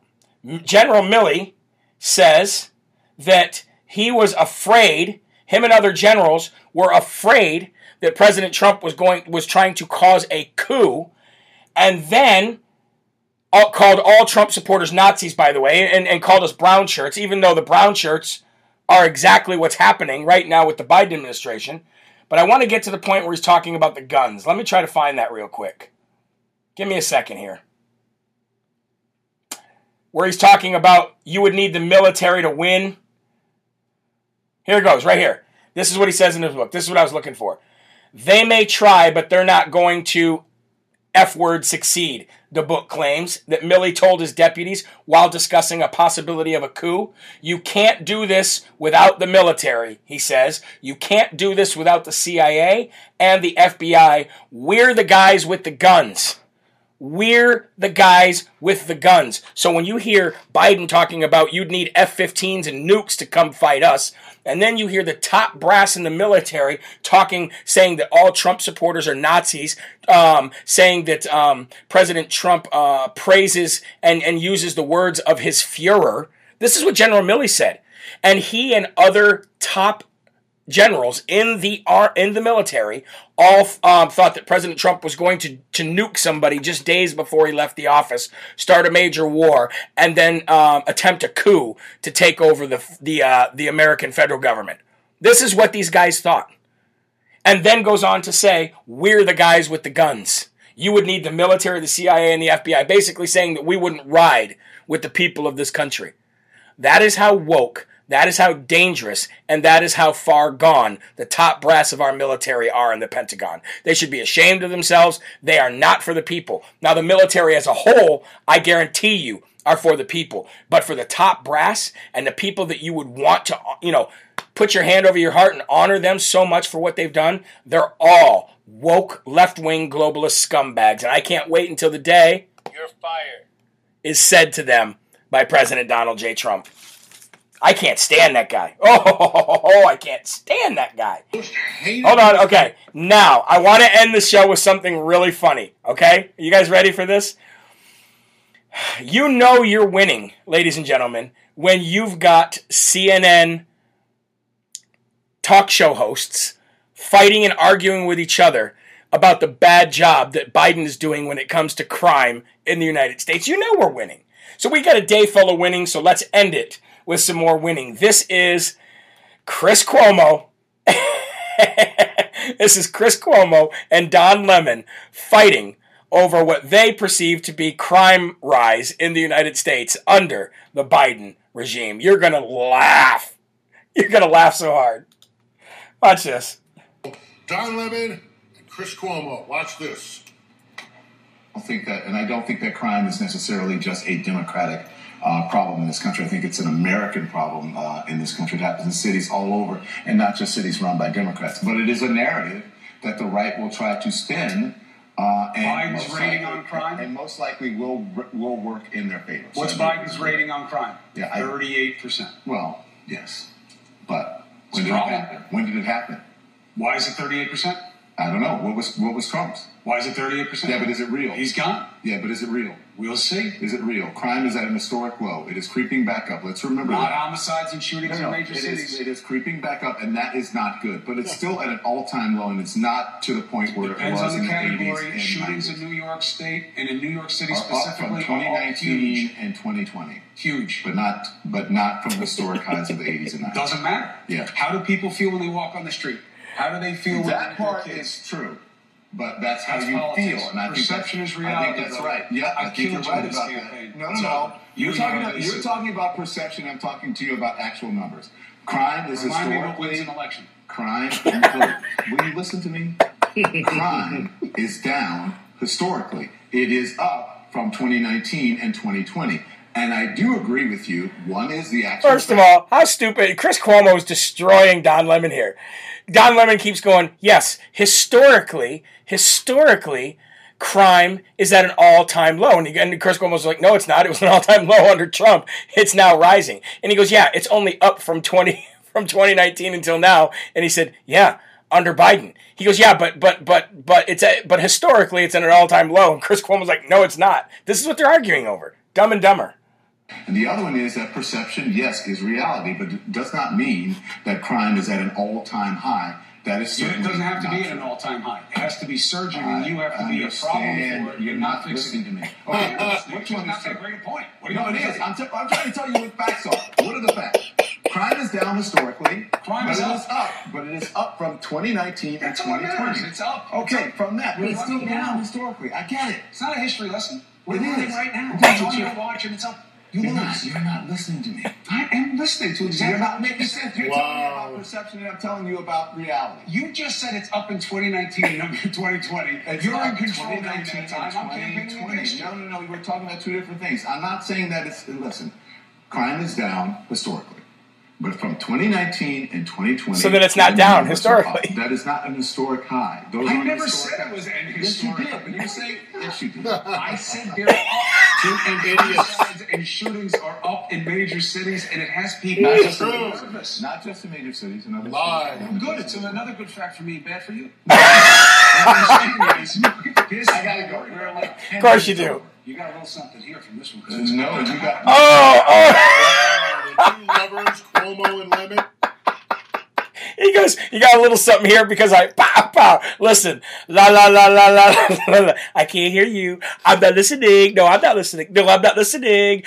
General Milley says that he was afraid, him and other generals were afraid that President Trump was going was trying to cause a coup, and then all, called all Trump supporters Nazis, by the way, and, and called us brown shirts, even though the brown shirts are exactly what's happening right now with the Biden administration. But I want to get to the point where he's talking about the guns. Let me try to find that real quick. Give me a second here. Where he's talking about you would need the military to win. Here it goes, right here. This is what he says in his book. This is what I was looking for. They may try, but they're not going to F word succeed, the book claims that Milley told his deputies while discussing a possibility of a coup. You can't do this without the military, he says. You can't do this without the CIA and the FBI. We're the guys with the guns. We're the guys with the guns. So when you hear Biden talking about you'd need F 15s and nukes to come fight us, and then you hear the top brass in the military talking, saying that all Trump supporters are Nazis, um, saying that um, President Trump uh, praises and, and uses the words of his Fuhrer. This is what General Milley said. And he and other top generals in the in the military all um, thought that President Trump was going to to nuke somebody just days before he left the office, start a major war, and then um, attempt a coup to take over the the uh, the American federal government. This is what these guys thought, and then goes on to say, "We're the guys with the guns." You would need the military, the CIA, and the FBI, basically saying that we wouldn't ride with the people of this country. That is how woke that is how dangerous and that is how far gone the top brass of our military are in the Pentagon. They should be ashamed of themselves. They are not for the people. Now, the military as a whole, I guarantee you, are for the people. But for the top brass and the people that you would want to, you know, put your hand over your heart and honor them so much for what they've done, they're all woke left wing globalist scumbags. And I can't wait until the day you're fired is said to them by President Donald J. Trump. I can't stand that guy. Oh, I can't stand that guy. Hold on. Okay. Now, I want to end the show with something really funny. Okay? Are you guys ready for this? You know you're winning, ladies and gentlemen, when you've got CNN talk show hosts fighting and arguing with each other about the bad job that Biden is doing when it comes to crime in the United States. You know we're winning. So we got a day full of winning, so let's end it with some more winning. This is Chris Cuomo. this is Chris Cuomo and Don Lemon fighting over what they perceive to be crime rise in the United States under the Biden regime. You're going to laugh. You're going to laugh so hard. Watch this. Don Lemon and Chris Cuomo. Watch this. I think that, and I don't think that crime is necessarily just a Democratic uh, problem in this country. I think it's an American problem uh, in this country. It happens in cities all over, and not just cities run by Democrats. But it is a narrative that the right will try to spin. Uh, and Biden's rating likely, on crime? and most likely will will work in their favor. What's So- Biden's rating on crime? Yeah, Thirty-eight percent. Well, yes, but when did it happen? When did it happen? Why is it thirty-eight percent? I don't know. What was what was Trump's? Why is it thirty-eight percent? Yeah, but is it real? He's gone. Yeah, but is it real? We'll see. Is it real? Crime is at an historic low. It is creeping back up. Let's remember Not that. homicides and shootings No, no, in major it is- cities. it is creeping back up, and that is not good. But it's still at an all-time low, and it's not to the point where Depends it was on in the the category. and Shootings 90s. in New York State and in New York City Are up from specifically are 2019 huge. and 2020, Huge. but not but not from historic highs of the 80s and 90s. Doesn't matter. Yeah. How do people feel when they walk on the street? How do they feel when That they're part kids? is true, but that's how That's you politics. feel, and I Perception that's, is reality. I think that's brother. right. Yeah, I I, think you're right about campaign. that. No, no, It's no. over. You You're and talking about, you're talking about perception. I'm talking to you about actual numbers. Crime is Remind me what historically wins an election. crime. will you listen to me? Crime is down historically. It is up from 2019 and 2020. And I do agree with you. One is the actual. First of all, how stupid. Chris Cuomo is destroying Don Lemon here. Don Lemon keeps going, yes, historically, historically, crime is at an all time low. And, he, and Chris Cuomo's like, no, it's not. It was an all time low under Trump. It's now rising. And he goes, yeah, it's only up from 20, from 2019 until now. And he said, yeah, under Biden. He goes, yeah, but but but but it's a, but historically it's at an all time low. And Chris Cuomo's like, no, it's not. This is what they're arguing over. Dumb and Dumber. And the other one is that perception, yes, is reality, but it does not mean that crime is at an all-time high. That is certainly it doesn't have to be at an all-time high. It has to be surging, and you have to be a problem for it. You're not listening to me. Okay, you That's not a great point. What do you No, it is. I'm, t- I'm trying to tell you what facts are. What are the facts? Crime is down historically. Crime is up. is up. But it is up from 2019 and That's all that 2020. It's up. Okay, It's from that, but it's still down historically. I get it. It's not a history lesson. We're It right now. It's on you- your watch, and it's up. You're not, you're not listening to me. I am listening to exactly You're not making you sense. You're telling me about perception, and I'm telling you about reality. You just said it's up in 2019 and up in 2020. It's You're in control 2019 that time. I'm campaigning 2020. against you. No, no, no. We're talking about two different things. I'm not saying that it's. Listen, crime is down historically. But from 2019 and 2020, So then it's not down numbers are up. historically. That is not an historic high. Those I aren't never historic said it was an Yes, you historic did. high. You say yes, you did. I said there are up. and homicides and shootings are up in major cities, and it has people Not just just, in major cities, not just in major cities. In other Lie. cities. Good. It's another good fact for me. Bad for you. I'm saying is, this I gotta go. Like Of course you do. You got a little something here from this one. 'cause it's- No, you got. Oh, oh. oh. Two lovers, Cuomo and Lemon. He goes, you got a little something here because I pow pow. Listen, la la la la la la la. I can't hear you. I'm not listening. No, I'm not listening. No, I'm not listening.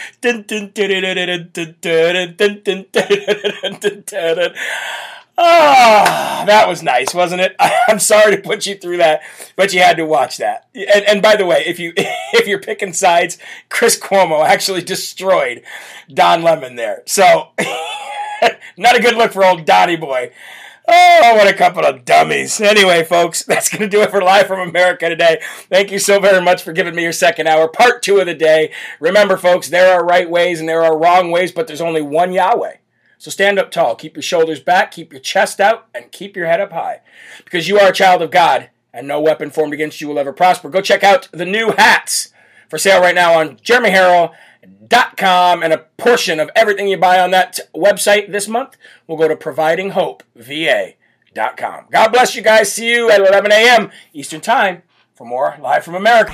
Ah, that was nice, wasn't it? I'm sorry to put you through that, but you had to watch that. And, and by the way, if you if you're picking sides, Chris Cuomo actually destroyed Don Lemon there. So not a good look for old Donny boy. Oh, what a couple of dummies. Anyway, folks, that's going to do it for Live from America today. Thank you so very much for giving me your second hour, part two of the day. Remember, folks, there are right ways and there are wrong ways, but there's only one Yahweh. So stand up tall, keep your shoulders back, keep your chest out, and keep your head up high. Because you are a child of God, and no weapon formed against you will ever prosper. Go check out the new hats for sale right now on jeremyherrell.com, and a portion of everything you buy on that website this month will go to providinghopeva.com. God bless you guys. See you at 11 a.m. Eastern Time for more Live from America.